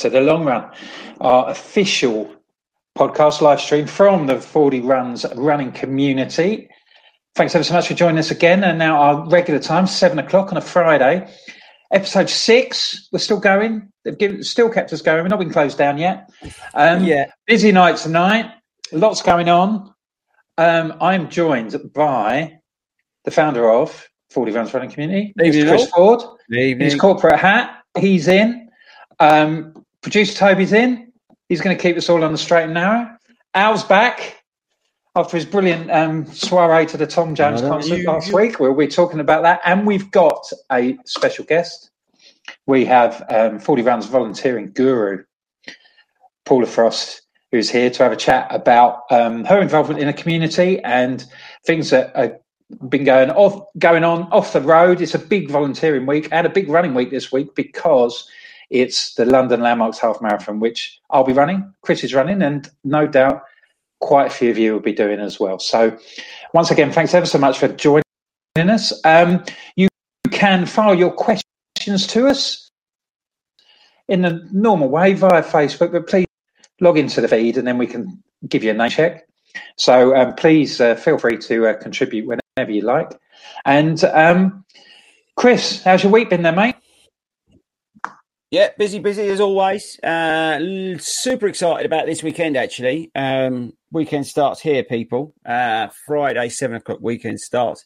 to the Long Run, our official podcast live stream from the Fordy Runs running community. Thanks ever so much for joining us again. And now our regular time, seven o'clock on a Friday. Episode six, we're still going. They've given, still kept us going. We've not been closed down yet. Um, Yeah. Busy night tonight. Lots going on. Um, I'm joined by the founder of Fordy Runs Running Community. Chris. Ford. Evening. In his corporate hat, he's in. Um, producer Toby's in. He's going to keep us all on the straight and narrow. Al's back after his brilliant um, soiree to the Tom Jones concert you- last you- week. We'll be talking about that. And we've got a special guest. We have um, Fordy Runs volunteering guru, Paula Frost, who's here to have a chat about um, her involvement in the community and things that are been going off going on off the road. It's a big volunteering week and a big running week this week because it's the London Landmarks Half Marathon, which I'll be running. Chris is running, and no doubt quite a few of you will be doing as well. So, once again, thanks ever so much for joining us. Um, you can file your questions to us in the normal way via Facebook, but please log into the feed and then we can give you a name check. So um, please uh, feel free to uh, contribute whenever you like. And um, Chris, how's your week been there, mate? Yeah, busy, busy as always. Uh, super excited about this weekend, actually. Um, weekend starts here, people. Uh, Friday, seven o'clock weekend starts.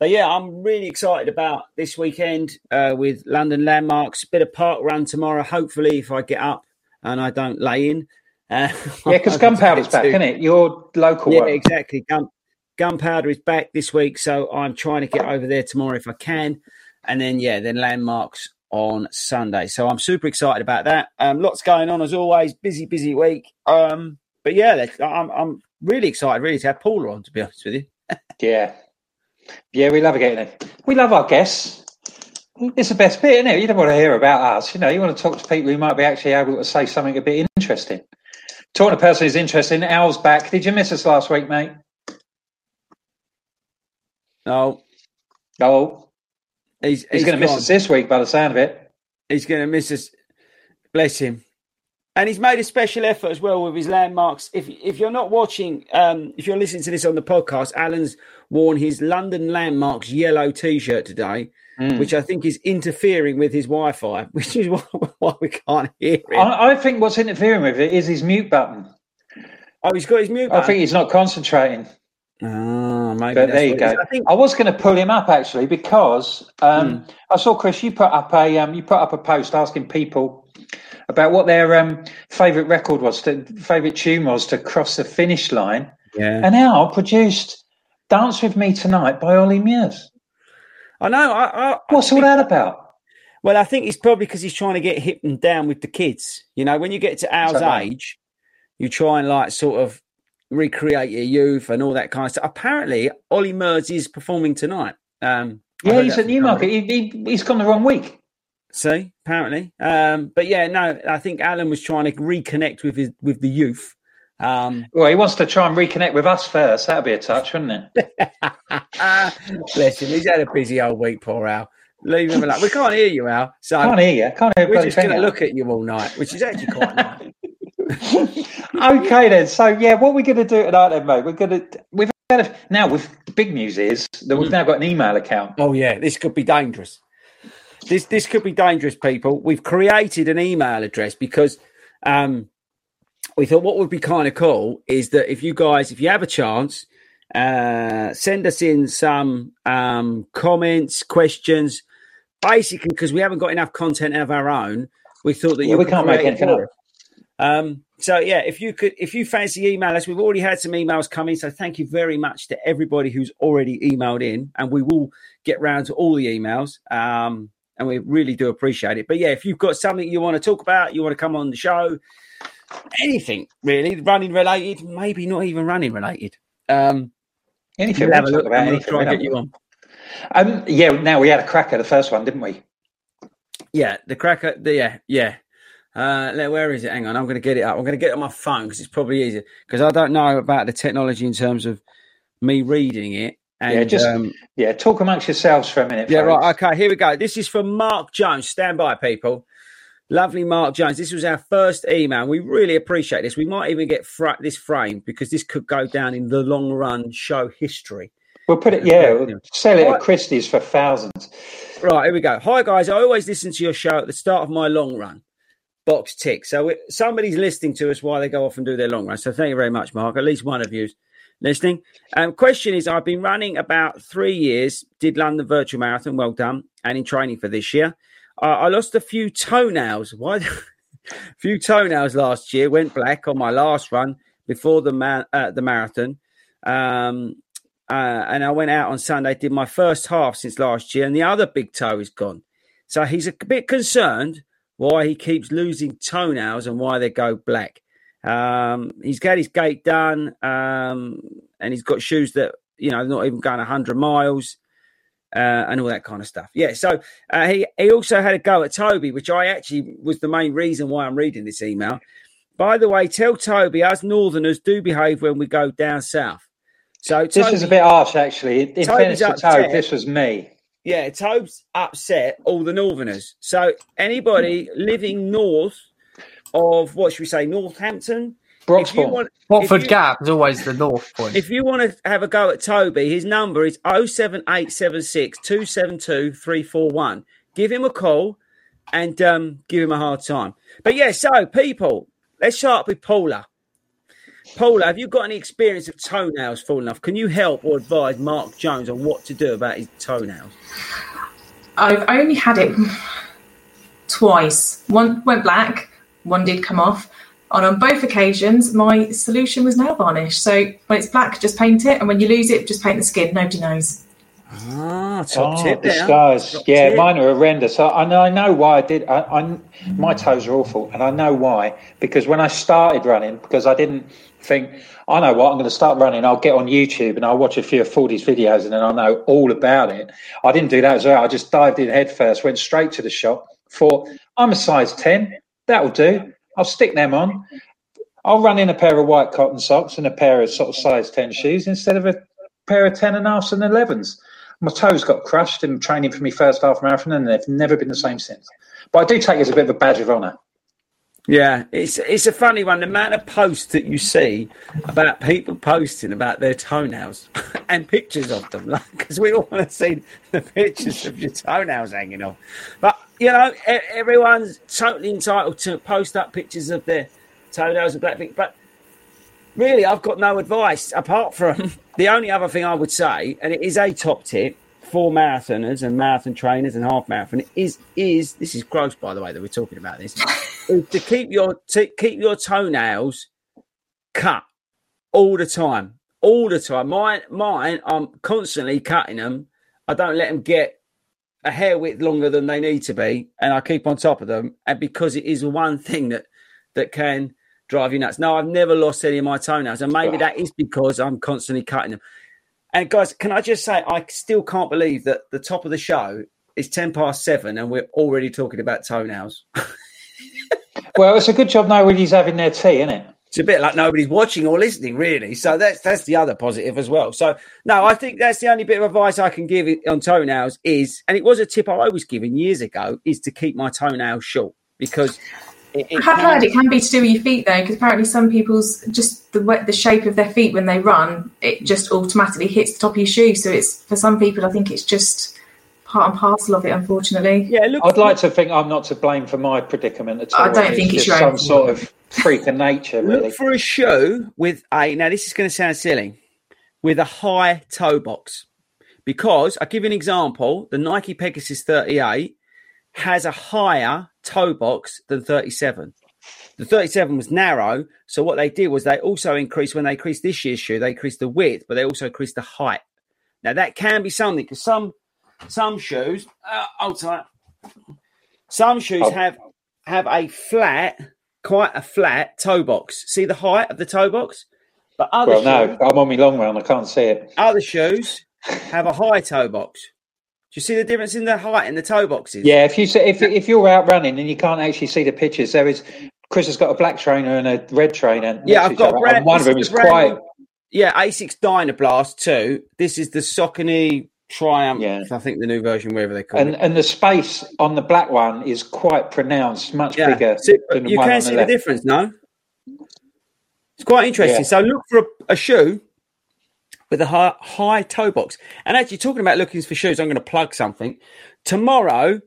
But yeah, I'm really excited about this weekend uh, with London Landmarks. Bit of park run tomorrow, hopefully, if I get up and I don't lay in. Uh, Yeah, because Gunpowder's back, isn't it? Your local Yeah, one. exactly. Gun, Gunpowder is back this week, so I'm trying to get over there tomorrow if I can, and then yeah, then landmarks on Sunday. So I'm super excited about that. Um, lots going on as always. Busy, busy week. Um, but yeah, I'm I'm really excited, really, to have Paula on. To be honest with you, Yeah. Yeah, we love getting it. We love our guests. It's the best bit, isn't it? You don't want to hear about us. You know, you want to talk to people who might be actually able to say something a bit interesting. Talking to a person who's interesting, Al's back. Did you miss us last week, mate? no, Oh, he's he's, going to miss us this week by the sound of it. He's going to miss us. Bless him. And he's made a special effort as well with his landmarks. If if you're not watching, um, if you're listening to this on the podcast, Alan's worn his London Landmarks yellow T-shirt today, Mm. which I think is interfering with his Wi-Fi, which is why, why we can't hear him. I, I think what's interfering with it is his mute button. oh, he's got his mute. I think he's not concentrating. Oh, maybe But there you go. I think I was going to pull him up actually because um, Hmm. I saw Chris. You put up a um, you put up a post asking people about what their um, favorite record was, to, favorite tune was to cross the finish line, yeah. and Al produced "Dance with Me Tonight" by Ollie Murs. I know. I, I, What's all that about? Well, I think it's probably because he's trying to get hip and down with the kids. You know, when you get to our age, you try and like sort of recreate your youth and all that kind of stuff. Apparently, Ollie Murs is performing tonight. Um, Yeah, he's at Newmarket. He, he, he's gone the wrong week. See, apparently. Um, but yeah, no, I think Alan was trying to reconnect with his with the youth. Um, well, he wants to try and reconnect with us first. That'd be a touch, wouldn't it? Bless him. He's had a busy old week, poor Al. Leave him alone. We can't hear you, Al. So can't hear you. Can't hear we're just going to look at you all night, which is actually quite nice. okay then. So yeah, what we're going to do tonight, then, mate? We're going to we've had a, now with the big news is that we've mm. now got an email account. Oh yeah, this could be dangerous. This this could be dangerous, people. We've created an email address because um, we thought what would be kind of cool is that if you guys, if you have a chance, uh, send us in some um, comments, questions, basically because we haven't got enough content of our own. We thought that yeah, you we can't make anything up. Um, so yeah, if you could, if you fancy email us, we've already had some emails coming. So thank you very much to everybody who's already emailed in, and we will get round to all the emails. Um, and we really do appreciate it. But yeah, if you've got something you want to talk about, you want to come on the show, anything really, running related, maybe not even running related. Um, anything. We'll have a look about anything. Try get you on. Um, yeah. Now we had a cracker the first one, didn't we? Yeah, the cracker. The, yeah, yeah. Uh, where is it? Hang on, I'm going to get it up. I'm going to get it on my phone because it's probably easier because I don't know about the technology in terms of me reading it. And, yeah, just um, yeah, talk amongst yourselves for a minute. Yeah, folks. right. Okay, here we go. This is from Mark Jones. Stand by, people. Lovely Mark Jones. This was our first email. We really appreciate this. We might even get this framed because this could go down in the long run show history. We'll put it, yeah, we'll sell it at Christie's for thousands. Right, here we go. Hi, guys. I always listen to your show at the start of my long run. Box tick. So somebody's listening to us while they go off and do their long run. So thank you very much, Mark. At least one of you's listening. Um, question is I've been running about three years, did London Virtual Marathon, well done, and in training for this year. Uh, I lost a few toenails. Why? a few toenails last year. Went black on my last run before the ma- uh, the marathon. Um, uh, and I went out on Sunday, did my first half since last year, and the other big toe is gone. So he's a bit concerned why he keeps losing toenails and why they go black. Um, he's got his gait done, um, and he's got shoes that you know not even going 100 miles uh, and all that kind of stuff. Yeah, so uh, he he also had a go at Toby, which I actually was the main reason why I'm reading this email. By the way, tell Toby us Northerners do behave when we go down south. So Toby, this is a bit harsh, actually. In Toby's fairness to Toby, this was me. Yeah, Toby's upset all the Northerners. So anybody living north of what should we say, Northampton, Broxbourne. Watford Gap is always the north point. If you want to have a go at Toby, his number is 07876 272 341. Give him a call and um, give him a hard time. But yeah, so people, let's start with Paula. Paula, have you got any experience of toenails falling off? Can you help or advise Mark Jones on what to do about his toenails? I've only had it twice. One went black, one did come off. And on both occasions, my solution was nail varnish. So when it's black, just paint it, and when you lose it, just paint the skin. Nobody knows. Ah, top oh, tip disguise. Top yeah, tip. mine are horrendous. I, I, know, I know why I did. I, I, my toes are awful, and I know why. Because when I started running, because I didn't think, I know what, I'm going to start running. I'll get on YouTube and I'll watch a few of Fordy's videos, and then I'll know all about it. I didn't do that as well. I just dived in head first, went straight to the shop. Thought, I'm a size 10. That'll do. I'll stick them on. I'll run in a pair of white cotton socks and a pair of sort of size 10 shoes instead of a pair of 10 and a halfs and 11s. My toes got crushed in training for my first half marathon and they've never been the same since. But I do take it as a bit of a badge of honour. Yeah, it's it's a funny one. The amount of posts that you see about people posting about their toenails and pictures of them, because like, we all want to see the pictures of your toenails hanging off. But you know, everyone's totally entitled to post up pictures of their toenails and black feet. But really, I've got no advice apart from the only other thing I would say, and it is a top tip for marathoners and marathon trainers and half marathon is is this is gross by the way that we're talking about this is to keep your to keep your toenails cut all the time all the time mine mine i'm constantly cutting them i don't let them get a hair width longer than they need to be, and I keep on top of them. And because it is one thing that that can drive you nuts. No, I've never lost any of my toenails, and maybe that is because I'm constantly cutting them. And guys, can I just say, I still can't believe that the top of the show it's ten past seven, and we're already talking about toenails. well, it's a good job nobody's having their tea, isn't it? It's a bit like nobody's watching or listening, really. So that's that's the other positive as well. So no, I think that's the only bit of advice I can give on toenails is, and it was a tip I was given years ago, is to keep my toenails short because. It, it I have heard it can be to do with your feet though, because apparently some people's just the the shape of their feet when they run, it just automatically hits the top of your shoe. So it's for some people, I think it's just part and parcel of it, unfortunately. Yeah, look, I'd like to think I'm not to blame for my predicament at all. I don't think it's, it's some sort of freak of nature. Really. Look for a shoe with a now. This is going to sound silly, with a high toe box, because I give you an example. The Nike Pegasus 38 has a higher toe box than 37. The 37 was narrow, so what they did was they also increased when they increased this year's shoe, they increased the width, but they also increased the height. Now that can be something because some some shoes, uh, hold tight. Some shoes oh. have have a flat, quite a flat toe box. See the height of the toe box. But other well, shoes, no, I'm on my long run. I can't see it. Other shoes have a high toe box. Do you see the difference in the height in the toe boxes? Yeah, if you see, if if you're out running and you can't actually see the pictures, there is Chris has got a black trainer and a red trainer. Yeah, I've got brand, one of them is quite. Yeah, Asics Dynablast 2. This is the Saucony Triumph. Yeah. I think the new version, wherever they call and, it. And the space on the black one is quite pronounced, much yeah. bigger. See, you can see the, the difference, no? It's quite interesting. Yeah. So look for a, a, shoe with a high, high toe box. And actually, talking about looking for shoes, I'm going to plug something. Tomorrow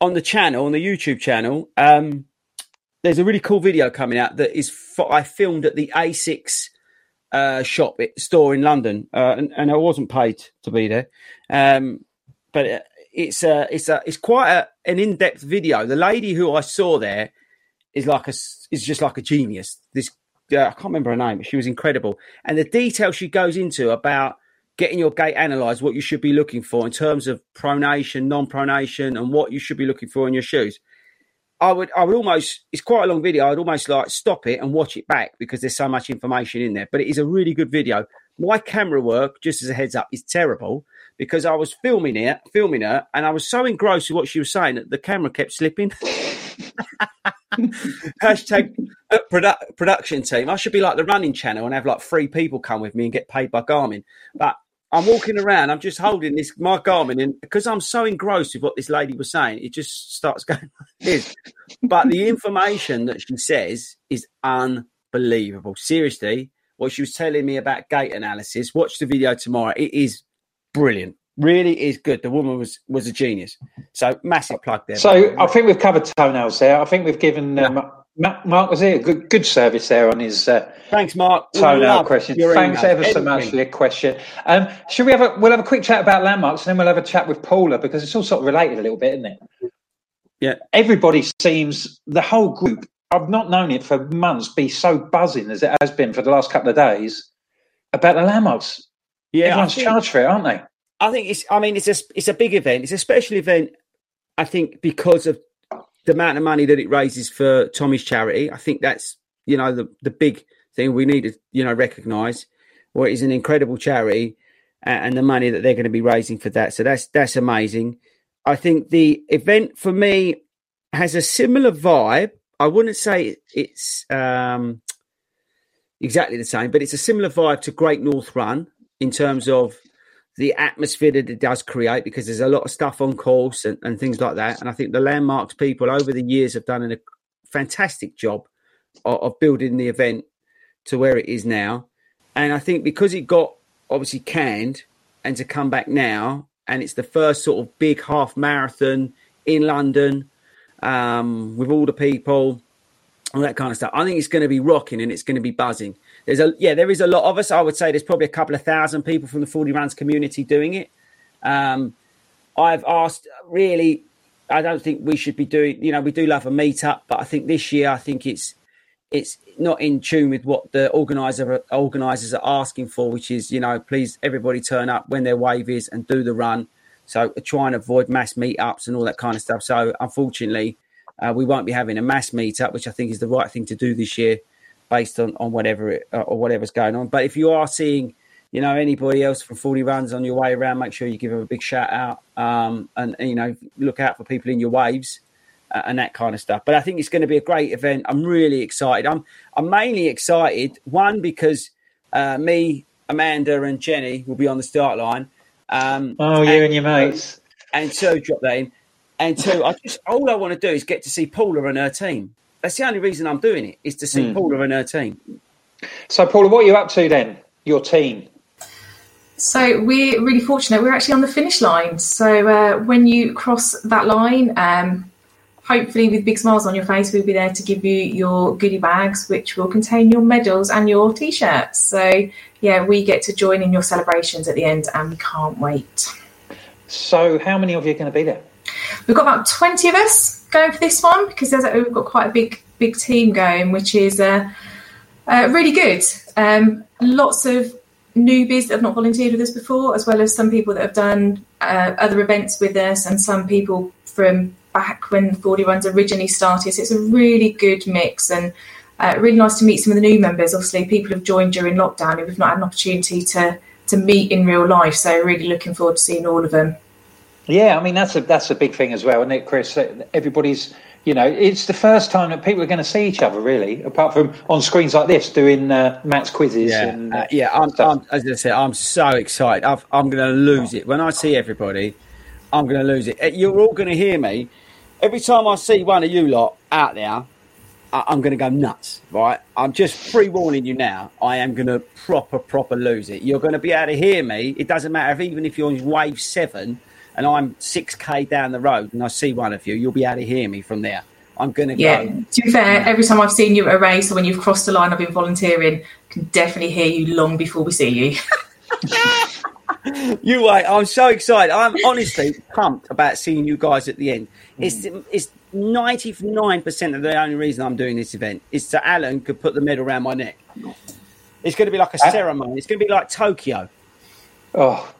on the channel, on the YouTube channel, um, there's a really cool video coming out that is I filmed at the Asics uh, shop store in London, uh, and, and, I wasn't paid to be there. Um, but it's a, it's a, it's quite a, an in-depth video. The lady who I saw there is like a, is just like a genius. This uh, I can't remember her name, but she was incredible, and the detail she goes into about getting your gait analysed, what you should be looking for in terms of pronation, non-pronation, and what you should be looking for in your shoes. I would I would almost it's quite a long video. I'd almost like stop it and watch it back because there's so much information in there. But it is a really good video. My camera work, just as a heads up, is terrible because I was filming it, filming her, and I was so engrossed with what she was saying that the camera kept slipping. Hashtag uh, produ- production team. I should be like the running channel and have like three people come with me and get paid by Garmin. But I'm walking around, I'm just holding this my Garmin, and because I'm so engrossed with what this lady was saying, it just starts going like this. But the information that she says is unbelievable. Seriously, what she was telling me about gait analysis, watch the video tomorrow. It is brilliant. Really is good. The woman was was a genius. So massive plug there. So I think we've covered toenails there. I think we've given um, Mark was here. Good, good service there on his. Uh, Thanks, Mark. Toenail question. Thanks ever so much for your question. Um, should we have a? We'll have a quick chat about landmarks, and then we'll have a chat with Paula because it's all sort of related a little bit, isn't it? Yeah. Everybody seems the whole group. I've not known it for months. Be so buzzing as it has been for the last couple of days about the landmarks. Yeah, everyone's think, charged for it, aren't they? I think it's. I mean, it's a it's a big event. It's a special event. I think because of the amount of money that it raises for Tommy's charity, I think that's you know the the big thing we need to you know recognise. Well, it's an incredible charity, and the money that they're going to be raising for that. So that's that's amazing. I think the event for me has a similar vibe. I wouldn't say it's um, exactly the same, but it's a similar vibe to Great North Run in terms of the atmosphere that it does create because there's a lot of stuff on course and, and things like that. And I think the landmarks people over the years have done a fantastic job of, of building the event to where it is now. And I think because it got obviously canned and to come back now, and it's the first sort of big half marathon in London um, with all the people, all that kind of stuff. I think it's going to be rocking and it's going to be buzzing. There's a yeah, there is a lot of us. I would say there's probably a couple of thousand people from the Fordy runs community doing it. Um, I've asked really. I don't think we should be doing. You know, we do love a meetup, but I think this year, I think it's it's not in tune with what the organizer organizers are asking for, which is you know, please everybody turn up when their wave is and do the run. So try and avoid mass meetups and all that kind of stuff. So unfortunately, uh, we won't be having a mass meetup, which I think is the right thing to do this year based on, on whatever it, uh, or whatever's going on. But if you are seeing you know, anybody else from Fordy runs on your way around, make sure you give them a big shout out. Um, and, you know, look out for people in your waves uh, and that kind of stuff. But I think it's going to be a great event. I'm really excited. I'm, I'm mainly excited, one, because uh, me, Amanda, and Jenny will be on the start line. Um, oh, you and, and your mates. And two, drop that in. And two, I just all I want to do is get to see Paula and her team. That's the only reason I'm doing it is to see mm. Paula and her team. So, Paula, what are you up to then? Your team? So we're really fortunate. We're actually on the finish line. So uh, when you cross that line, um, hopefully with big smiles on your face, we'll be there to give you your goodie bags, which will contain your medals and your t-shirts. So yeah, we get to join in your celebrations at the end, and we can't wait. So how many of you are going to be there? We've got about twenty of us going for this one because we've got quite a big big team going, which is uh, uh, really good. Um, lots of newbies that have not volunteered with us before, as well as some people that have done uh, other events with us, and some people from back when Fordy Runs originally started. So it's a really good mix and uh, really nice to meet some of the new members. Obviously, people have joined during lockdown and we've not had an opportunity to to meet in real life. So really looking forward to seeing all of them. Yeah, I mean that's a that's a big thing as well, isn't it, Chris? Everybody's you know, it's the first time that people are going to see each other, really, apart from on screens like this doing uh, Matt's quizzes. Yeah, and, uh, yeah. I'm, I'm, as I said, I'm so excited. i am going to lose it when I see everybody. I'm going to lose it. Uh, you're all going to hear me every time I see one of you lot out there. I'm going to go nuts, right? I'm just pre warning you now. I am going to proper, proper lose it. You're going to be able to hear me. It doesn't matter if even if you're on wave seven and I'm 6k down the road and I see one of you, you'll be able to hear me from there. I'm going to yeah. go. To be fair, every time I've seen you at a race or when you've crossed the line, I've been volunteering, I can definitely hear you long before we see you. you wait. I'm so excited. I'm honestly pumped about seeing you guys at the end. It's mm. it's 99% of the only reason I'm doing this event is so Alan could put the medal around my neck. It's going to be like a uh, ceremony. It's going to be like Tokyo. Oh,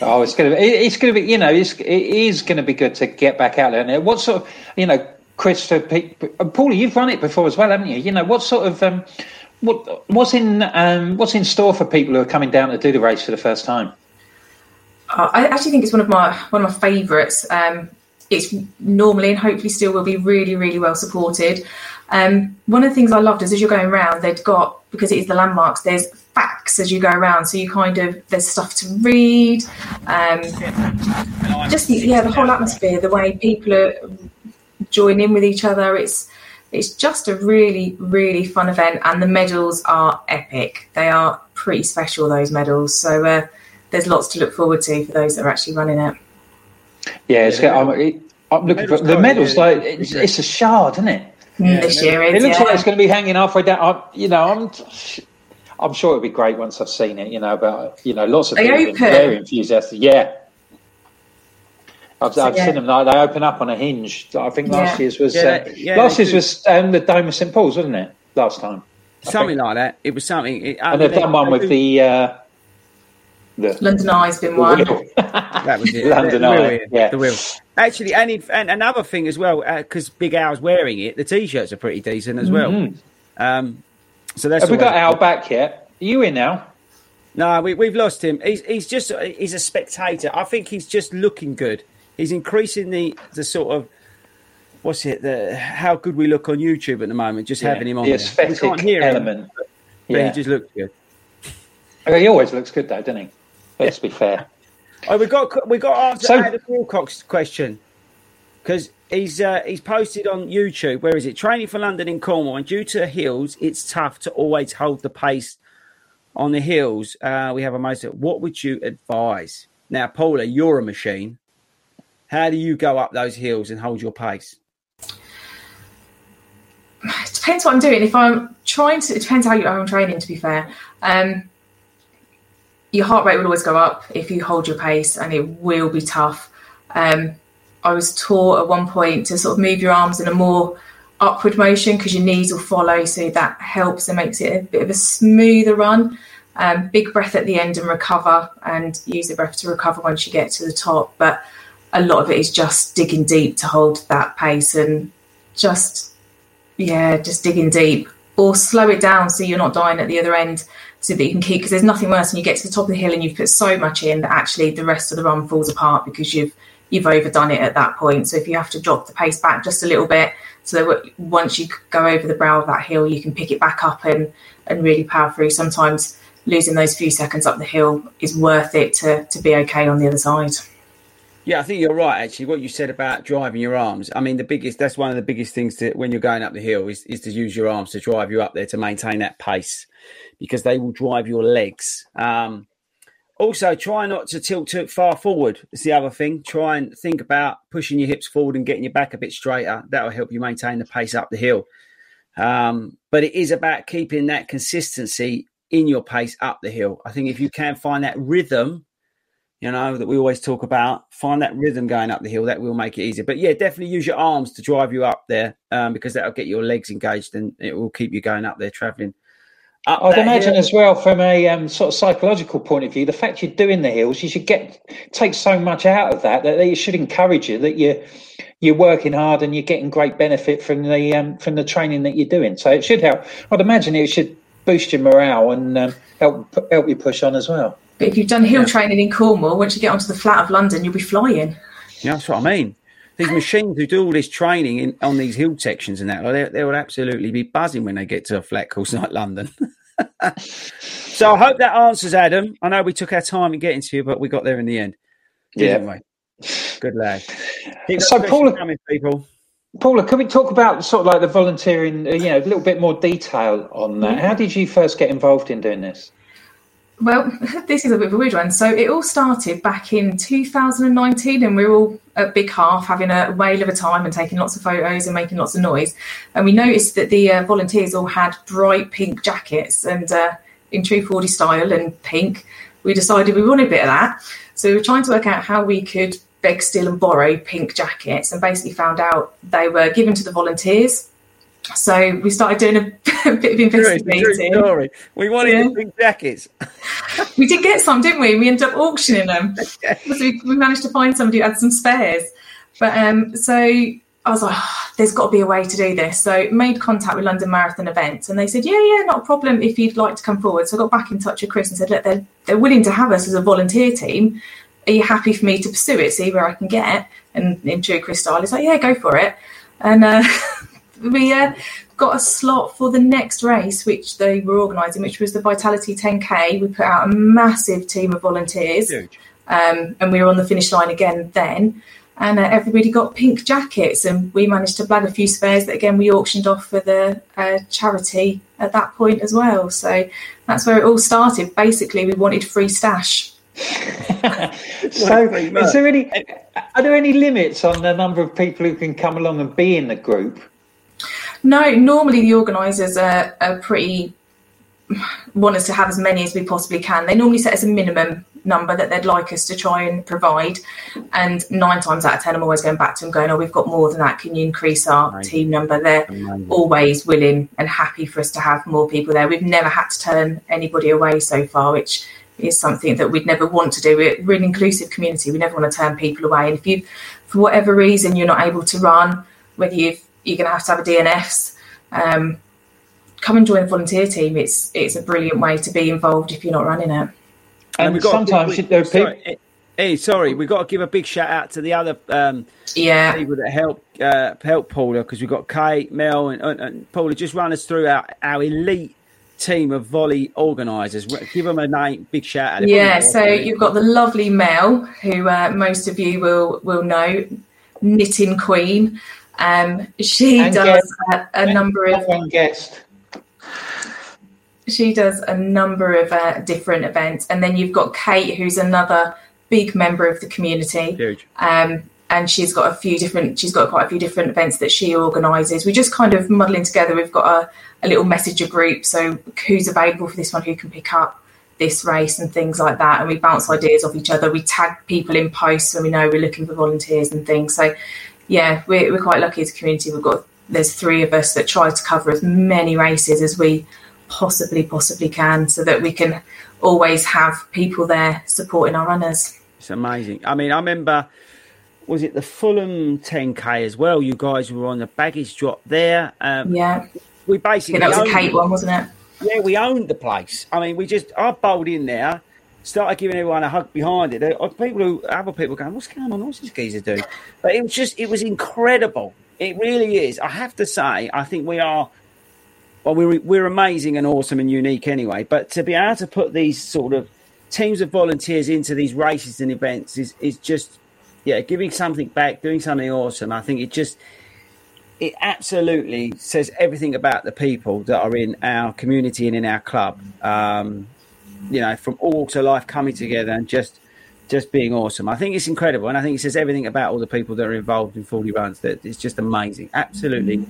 oh, it's going to be. It's to be. You know, it's, it is to be good to get back out there. What sort of, you know, Chris, Paulie, you've run it before as well, haven't you? You know, what sort of, um, what what's in um, what's in store for people who are coming down to do the race for the first time? Uh, I actually think it's one of my one of my favourites. Um, it's normally and hopefully still will be really, really well supported. Um, one of the things I loved is as you're going around, they've got because it is the landmarks. There's facts as you go around, so you kind of there's stuff to read. Um, just yeah, the whole atmosphere, the way people are join in with each other. It's it's just a really really fun event, and the medals are epic. They are pretty special. Those medals, so uh, there's lots to look forward to for those that are actually running it. Yeah, it's, I'm, I'm looking for the medals. Like it's, it's, a shard, isn't it? Yeah, this year, it looks yeah. like it's going to be hanging halfway down. I, you know, I'm. I'm sure it'll be great once I've seen it. You know, but you know, lots of they people very enthusiastic. Yeah, I've, so, I've yeah. seen them like they open up on a hinge. I think last yeah. year's was uh, last year's was um, the Dome of St Paul's, wasn't it? Last time, something like that. It was something. It, and they've done one with the. Uh, the, London Eye's been one. that was it. London Eye, yeah. The wheel. Actually, and, if, and another thing as well, because uh, Big Al's wearing it, the t-shirts are pretty decent as well. Mm-hmm. Um, so that's. Have we got Al back yet? Are you in now? No, we, we've lost him. He's, he's just he's a spectator. I think he's just looking good. He's increasing the the sort of what's it the how good we look on YouTube at the moment. Just yeah, having him on the aesthetic element. Him, but, yeah. he just looks good. he always looks good though, doesn't he? Let's be fair. Oh, we got we got answer so, Adam Wilcox question because he's uh, he's posted on YouTube. Where is it? Training for London in Cornwall, and due to hills, it's tough to always hold the pace on the hills. Uh, we have a most. What would you advise? Now, Paula, you're a machine. How do you go up those hills and hold your pace? It depends what I'm doing. If I'm trying to, it depends how you are training. To be fair, um, your heart rate will always go up if you hold your pace, and it will be tough. Um, I was taught at one point to sort of move your arms in a more upward motion because your knees will follow, so that helps and makes it a bit of a smoother run. Um, big breath at the end and recover, and use the breath to recover once you get to the top. But a lot of it is just digging deep to hold that pace and just, yeah, just digging deep. or slow it down so you're not dying at the other end so that you can keep because there's nothing worse when you get to the top of the hill and you've put so much in that actually the rest of the run falls apart because you've you've overdone it at that point so if you have to drop the pace back just a little bit so that once you go over the brow of that hill you can pick it back up and and really power through sometimes losing those few seconds up the hill is worth it to to be okay on the other side yeah, I think you're right. Actually, what you said about driving your arms. I mean, the biggest that's one of the biggest things to when you're going up the hill is, is to use your arms to drive you up there to maintain that pace because they will drive your legs. Um, also, try not to tilt too far forward. It's the other thing. Try and think about pushing your hips forward and getting your back a bit straighter. That will help you maintain the pace up the hill. Um, but it is about keeping that consistency in your pace up the hill. I think if you can find that rhythm you know, that we always talk about. Find that rhythm going up the hill. That will make it easier. But yeah, definitely use your arms to drive you up there um, because that'll get your legs engaged and it will keep you going up there traveling. Up I'd imagine hill. as well from a um, sort of psychological point of view, the fact you're doing the hills, you should get take so much out of that that it should encourage you that you you're working hard and you're getting great benefit from the um, from the training that you're doing. So it should help. I'd imagine it should boost your morale and um, help help you push on as well. But if you've done hill yeah. training in Cornwall, once you get onto the flat of London, you'll be flying. Yeah, that's what I mean. These machines who do all this training in, on these hill sections and that, they, they would absolutely be buzzing when they get to a flat course like London. so I hope that answers Adam. I know we took our time in getting to you, but we got there in the end. Yeah. We? Good lad. so, Paula, coming, people. Paula, can we talk about sort of like the volunteering, uh, you know, a little bit more detail on that? Mm-hmm. How did you first get involved in doing this? Well, this is a bit of a weird one. So it all started back in 2019, and we were all at Big Half having a whale of a time and taking lots of photos and making lots of noise. And we noticed that the uh, volunteers all had bright pink jackets, and uh, in true Fordy style and pink, we decided we wanted a bit of that. So we were trying to work out how we could beg, steal, and borrow pink jackets, and basically found out they were given to the volunteers so we started doing a, a bit of investigating. Story. We wanted yeah. pink jackets. we did get some, didn't we? We ended up auctioning them. so we, we, managed to find somebody who had some spares. But um, so I was like, oh, there's got to be a way to do this. So made contact with London Marathon Events, and they said, yeah, yeah, not a problem if you'd like to come forward. So I got back in touch with Chris and said, look, they're they're willing to have us as a volunteer team. Are you happy for me to pursue it? See where I can get? And in true Chris style, he's like, yeah, go for it. And uh, we uh, got a slot for the next race, which they were organising, which was the Vitality 10K. We put out a massive team of volunteers, um, and we were on the finish line again then. And uh, everybody got pink jackets, and we managed to blag a few spares that again we auctioned off for the uh, charity at that point as well. So that's where it all started. Basically, we wanted free stash. so, is there any? Are there any limits on the number of people who can come along and be in the group? No, normally the organisers are, are pretty want us to have as many as we possibly can. They normally set us a minimum number that they'd like us to try and provide. And nine times out of ten, I'm always going back to them going, Oh, we've got more than that. Can you increase our Amazing. team number? They're Amazing. always willing and happy for us to have more people there. We've never had to turn anybody away so far, which is something that we'd never want to do. We're, we're an inclusive community. We never want to turn people away. And if you, for whatever reason, you're not able to run, whether you've you're going to have to have a DNS. Um, come and join the volunteer team. It's it's a brilliant way to be involved if you're not running it. And, and sometimes we, there sorry, people. Hey, sorry, we've got to give a big shout out to the other um, yeah people that help uh, help Paula because we've got Kate, Mel, and, and, and, Paula. Just run us through our, our elite team of volley organisers. Give them a name, big shout out. Yeah, so you've got the lovely Mel, who uh, most of you will will know, knitting queen. Um, she and does a, a number of guest. She does a number of uh, different events, and then you've got Kate, who's another big member of the community. Huge. Um, and she's got a few different. She's got quite a few different events that she organises. We're just kind of muddling together. We've got a, a little messenger group, so who's available for this one, who can pick up this race and things like that. And we bounce ideas off each other. We tag people in posts when we know we're looking for volunteers and things. So yeah, we're, we're quite lucky as a community. We've got there's three of us that try to cover as many races as we possibly possibly can, so that we can always have people there supporting our runners. It's amazing. I mean, I remember was it the Fulham 10k as well? You guys were on the baggage drop there. Um, yeah. we basically Yeah, that was a Kate one, wasn't it? Yeah, we owned the place. I mean, we just I bowled in there, started giving everyone a hug behind it. People who other people going, "What's going on? What's this geezer doing?" But it was just it was incredible. It really is. I have to say, I think we are. Well, we're we're amazing and awesome and unique anyway. But to be able to put these sort of teams of volunteers into these races and events is is just yeah, giving something back, doing something awesome. I think it just it absolutely says everything about the people that are in our community and in our club. Um, you know, from all walks of life coming together and just just being awesome. I think it's incredible, and I think it says everything about all the people that are involved in Fordy Runs. That it's just amazing, absolutely.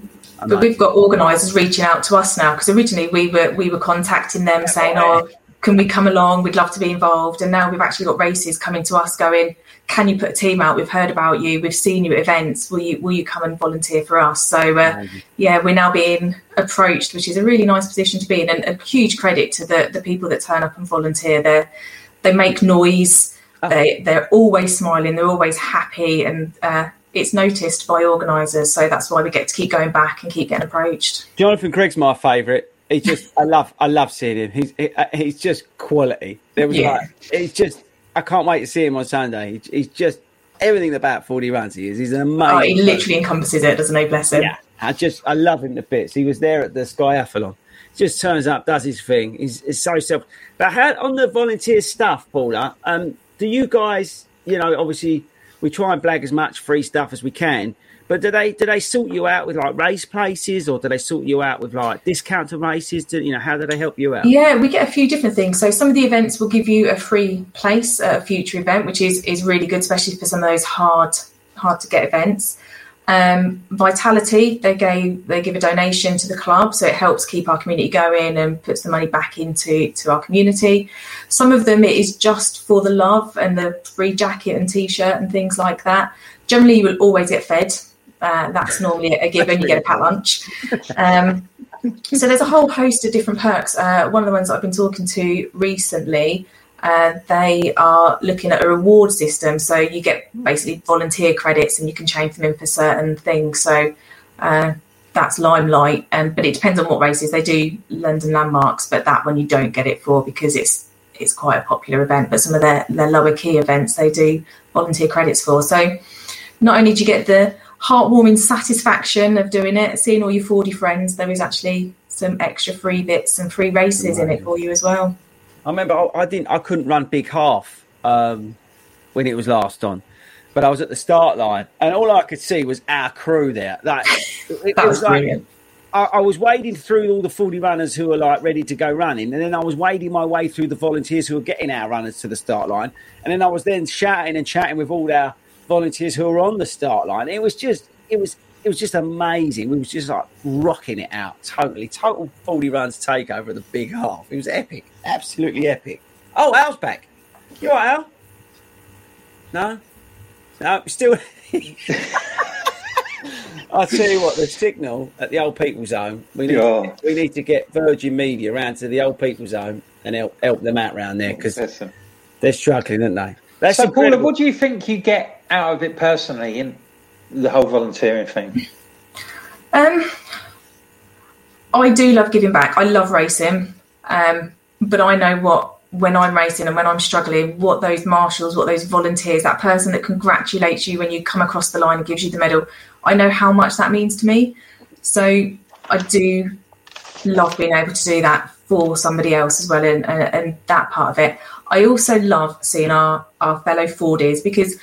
But we've got organisers reaching out to us now because originally we were we were contacting them saying, "Oh, can we come along? We'd love to be involved." And now we've actually got races coming to us going, "Can you put a team out? We've heard about you. We've seen you at events. Will you will you come and volunteer for us?" So uh, yeah, we're now being approached, which is a really nice position to be in, and a huge credit to the the people that turn up and volunteer. They they make noise. They they're always smiling. They're always happy, and uh, it's noticed by organisers. So that's why we get to keep going back and keep getting approached. Jonathan Craig's my favourite. He's just I love I love seeing him. He's he, uh, he's just quality. There was Yeah. like he's just I can't wait to see him on Sunday. He, he's just everything about Fordy Runs. He is. He's an amazing. Oh, he person. literally encompasses it, doesn't he? Bless him. Yeah, I just I love him to bits. He was there at the Skyathlon. Just turns up, does his thing. He's, he's so self. But how on the volunteer stuff, Paula? Um, do you guys, you know, obviously we try and blag as much free stuff as we can. But do they do they sort you out with like race places, or do they sort you out with like discount to races? Do you know how do they help you out? Yeah, we get a few different things. So some of the events will give you a free place at a future event, which is is really good, especially for some of those hard hard to get events. Um, Vitality, they gave they give a donation to the club, so it helps keep our community going and puts the money back into to our community. Some of them it is just for the love and the free jacket and t-shirt and things like that. Generally, you will always get fed. Uh, that's normally a given. You get a pat lunch. Um, so there's a whole host of different perks. Uh, one of the ones that I've been talking to recently, uh, they are looking at a reward system. So you get basically volunteer credits, and you can change them in for certain things. So uh, that's Limelight, and but it depends on what races they do. London landmarks, but that one you don't get it for because it's it's quite a popular event. But some of their their lower key events they do volunteer credits for. So not only do you get the heartwarming satisfaction of doing it, seeing all your Fordy friends, there is actually some extra free bits and free races in it for you as well. I remember I, I didn't I couldn't run big half um, when it was last on, but I was at the start line and all I could see was our crew there. Like it, That it was like- I, I was wading through all the Fordy runners who were like ready to go running, and then I was wading my way through the volunteers who were getting our runners to the start line, and then I was then shouting and chatting with all our volunteers who were on the start line. It was just, it was, it was just amazing. We was just like rocking it out, totally, total Fordy runs takeover at the big half. It was epic, absolutely epic. Oh, Al's back. You all right, Al? No, no, still. I'll tell you what, the signal at the old people's home, we need, Yeah. we need to get Virgin Media around to the old people's home and help, help them out around there because they're struggling, aren't they? That's So, Paula, what do you think you get out of it personally in the whole volunteering thing? Um, I do love giving back. I love racing, um, but I know what when I'm racing and when I'm struggling, what those marshals, what those volunteers, that person that congratulates you when you come across the line and gives you the medal, I know how much that means to me. So I do love being able to do that for somebody else as well, and, and, and that part of it. I also love seeing our, our fellow Fordies because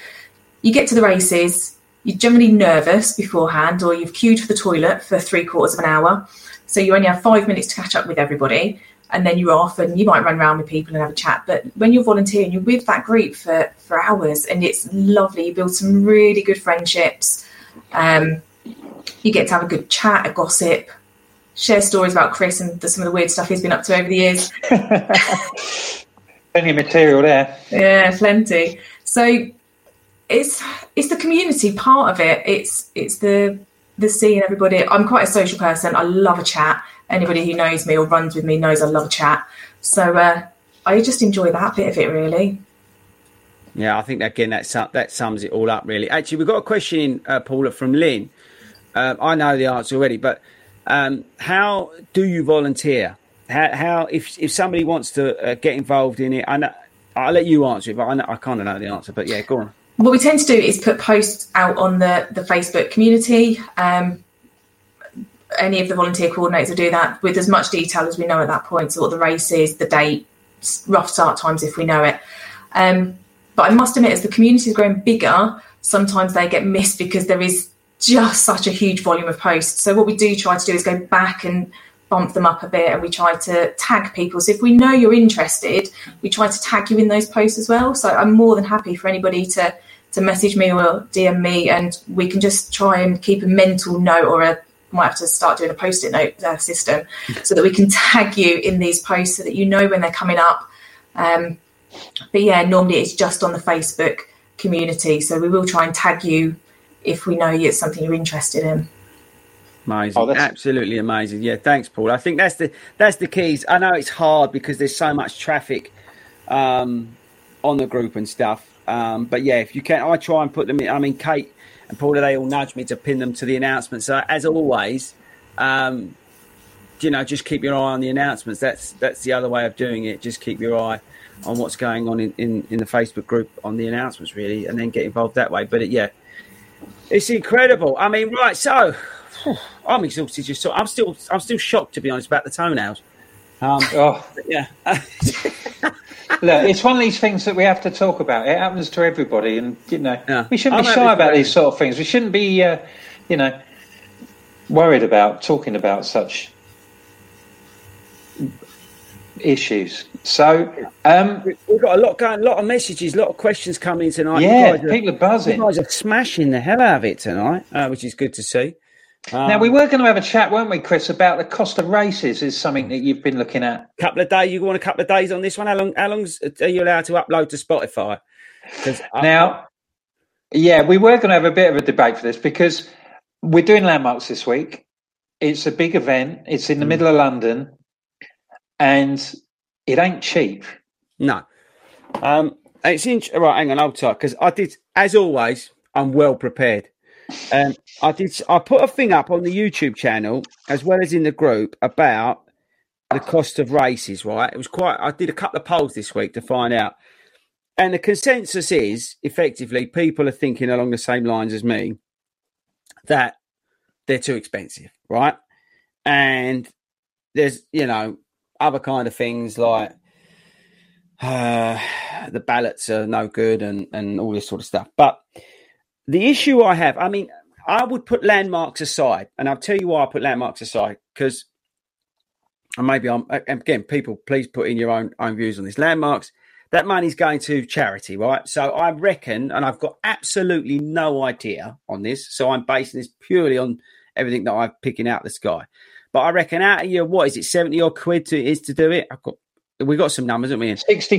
you get to the races, you're generally nervous beforehand, or you've queued for the toilet for three quarters of an hour. So you only have five minutes to catch up with everybody, and then you're off, and you might run around with people and have a chat. But when you're volunteering, you're with that group for, for hours, and it's lovely. You build some really good friendships. Um, you get to have a good chat, a gossip, share stories about Chris and the, some of the weird stuff he's been up to over the years. Plenty of material there. Yeah, plenty. So it's it's the community part of it. It's it's the the seeing everybody. I'm quite a social person. I love a chat. Anybody who knows me or runs with me knows I love a chat. So uh, I just enjoy that bit of it really. Yeah, I think again that that sums it all up really. Actually, we've got a question in uh, Paula from Lynn. Um, I know the answer already, but Um, how do you volunteer? How, how if if somebody wants to uh, get involved in it? I know, I'll let you answer it, but I, know, I kind of know the answer. But yeah, go on. What we tend to do is put posts out on the the Facebook community. Um, any of the volunteer coordinators will do that with as much detail as we know at that point. So what the race is, the date, rough start times if we know it. Um, but I must admit, as the community is growing bigger, sometimes they get missed because there is just such a huge volume of posts. So what we do try to do is go back and bump them up a bit and we try to tag people. So if we know you're interested, we try to tag you in those posts as well. So I'm more than happy for anybody to to message me or DM me and we can just try and keep a mental note or a might have to start doing a post-it note uh, system so that we can tag you in these posts so that you know when they're coming up. Um, but yeah, normally it's just on the Facebook community. So we will try and tag you if we know it's something you're interested in. Amazing, oh, absolutely amazing. Yeah, thanks, Paul. I think that's the that's the keys. I know it's hard because there's so much traffic um, on the group and stuff. Um, but yeah, if you can, I try and put them in. I mean, Kate and Paula, they all nudge me to pin them to the announcements. So as always, um, you know, just keep your eye on the announcements. That's that's the other way of doing it. Just keep your eye on what's going on in, in, in the Facebook group on the announcements, really, and then get involved that way. But it, yeah, it's incredible. I mean, right, so I'm exhausted. Just so I'm still I'm still shocked to be honest about the toenails. Um, oh yeah. Look, it's one of these things that we have to talk about. It happens to everybody, and you know yeah. we shouldn't be shy about these sort of things. We shouldn't be, uh, you know, worried about talking about such issues. So um, we've got a lot going, a lot of messages, a lot of questions coming tonight. Yeah, people are, are, buzzing. You guys are smashing the hell out of it tonight, uh, which is good to see. Um, now we were going to have a chat, weren't we, Chris, about the cost of races? Is something that you've been looking at? Couple of days. You want a couple of days on this one? How long? How long are you allowed to upload to Spotify? now, yeah, we were going to have a bit of a debate for this because we're doing landmarks this week. It's a big event. It's in the mm. middle of London, and it ain't cheap. No. Um, it's in, right. Hang on, I'll talk because I did, as always. I'm well prepared. Um, I did. I put a thing up on the YouTube channel as well as in the group about the cost of races. Right, it was quite. I did a couple of polls this week to find out, and the consensus is effectively people are thinking along the same lines as me that they're too expensive, right? And there's you know other kind of things like uh, the ballots are no good and and all this sort of stuff, but the issue I have, I mean, I would put landmarks aside, and I'll tell you why I put landmarks aside because, and maybe I'm again, people, please put in your own own views on this. Landmarks, that money's going to charity, right? So I reckon, and I've got absolutely no idea on this, so I'm basing this purely on everything that I'm picking out the sky. But I reckon out of your what is it, seventy odd quid to is to do it? I've got we got some numbers, haven't we? Sixty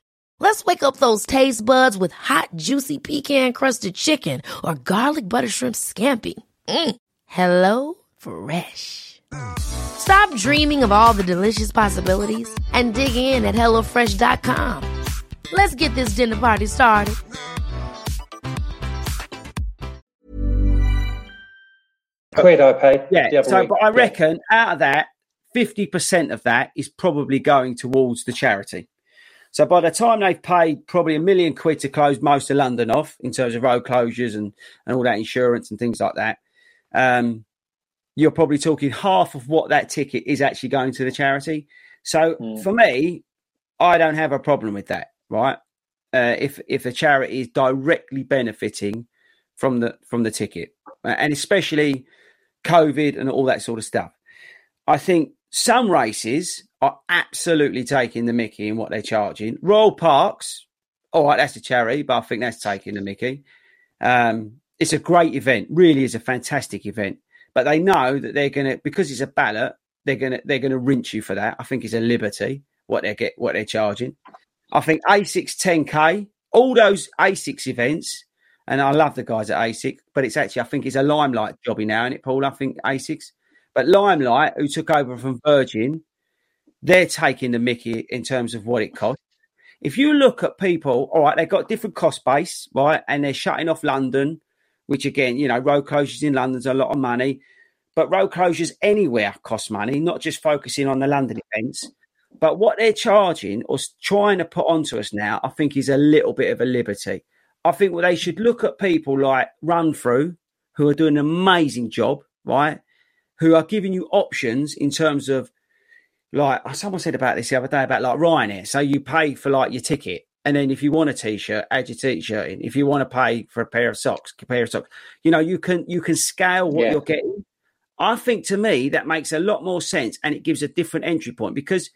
Let's wake up those taste buds with hot, juicy pecan crusted chicken or garlic butter shrimp scampi. Mm. Hello Fresh. Stop dreaming of all the delicious possibilities and dig in at HelloFresh.com. Let's get this dinner party started. Quid I pay. Yeah, so, week. but I reckon yeah. out of that, 50% of that is probably going towards the charity. So by the time they've paid probably a million quid to close most of London off in terms of road closures and, and all that insurance and things like that, um, you're probably talking half of what that ticket is actually going to the charity. So mm. for me, I don't have a problem with that, right? Uh, if if a charity is directly benefiting from the from the ticket, uh, and especially COVID and all that sort of stuff, I think some races are absolutely taking the Mickey in what they're charging. Royal Parks, all right, that's a charity, but I think that's taking the Mickey. Um, it's a great event, really is a fantastic event. But they know that they're gonna because it's a ballot, they're gonna they're gonna rinse you for that. I think it's a liberty what they get what they're charging. I think ASICS 10k, all those ASICS events, and I love the guys at ASIC, but it's actually I think it's a limelight jobby now, and it Paul? I think ASICS, but Limelight, who took over from Virgin, they're taking the Mickey in terms of what it costs. If you look at people, all right, they've got different cost base, right, and they're shutting off London, which again, you know, road closures in London's a lot of money, but road closures anywhere cost money, not just focusing on the London events. But what they're charging or trying to put onto us now, I think, is a little bit of a liberty. I think they should look at people like Run Through, who are doing an amazing job, right? Who are giving you options in terms of, like, someone said about this the other day about like Ryanair. So you pay for like your ticket, and then if you want a t-shirt, add your t-shirt in. If you want to pay for a pair of socks, a pair of socks. You know, you can you can scale what Yeah. you're getting. I think to me that makes a lot more sense, and it gives a different entry point because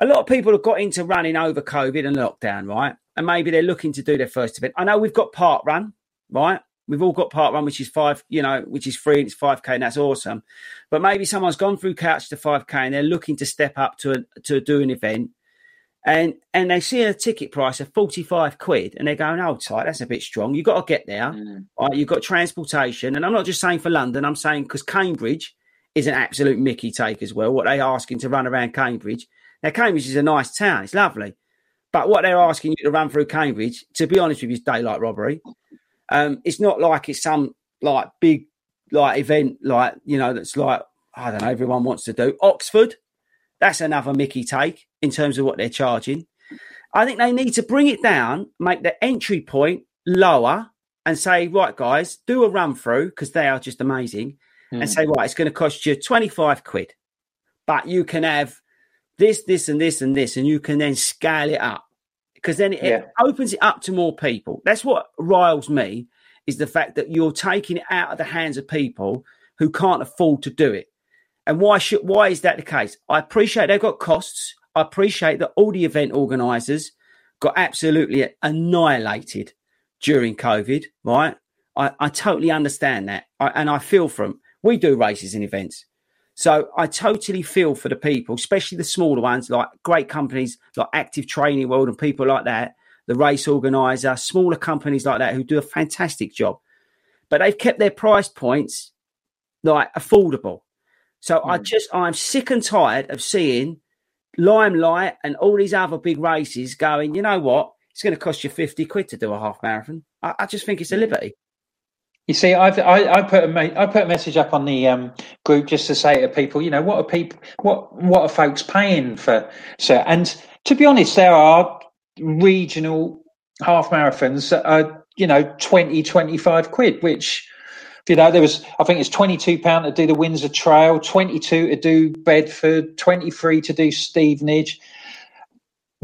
a lot of people have got into running over COVID and lockdown, right? And maybe they're looking to do their first event. I know we've got Park Run, right? We've all got Park Run, which is five, you know, which is free. and It's five k, and that's awesome. But maybe someone's gone through couch to five k, and they're looking to step up to a, to do an event, and and they see a ticket price of forty five quid, and they're going, "Oh, tight, that's a bit strong." You've got to get there. Mm. Right? You've got transportation, and I'm not just saying for London. I'm saying because Cambridge is an absolute Mickey take as well. What they're asking to run around Cambridge. Now, Cambridge is a nice town. It's lovely. But what they're asking you to run through Cambridge, to be honest with you, is daylight robbery. Um, it's not like it's some like big like event like you know that's like I don't know everyone wants to do. Oxford, that's another Mickey take in terms of what they're charging. I think they need to bring it down, make the entry point lower, and say, right, guys, do a run through because they are just amazing, and say, right, it's going to cost you twenty five quid, but you can have this, this, and this, and this, and you can then scale it up because then it, Yeah. opens it up to more people. That's what riles me is the fact that you're taking it out of the hands of people who can't afford to do it. And why should why is that the case? I appreciate they've got costs. I appreciate that all the event organisers got absolutely annihilated during COVID, right? I, I totally understand that. I, and I feel from. We do races and events. So I totally feel for the people, especially the smaller ones, like great companies like Active Training World and people like that, the race organizer, smaller companies like that who do a fantastic job. But they've kept their price points like affordable. So I hmm. just I'm sick and tired of seeing Limelight and all these other big races going, you know what? It's going to cost you 50 quid to do a half marathon. I, I just think it's a hmm. liberty. You see, I've, I I put a me- I put a message up on the um, group just to say to people, you know, what are people, what what are folks paying for? So, and to be honest, there are regional half marathons that are, you know, 20, 25 quid, which, you know, there was, I think it's twenty two pound to do the Windsor Trail, twenty two to do Bedford, twenty three to do Stevenage.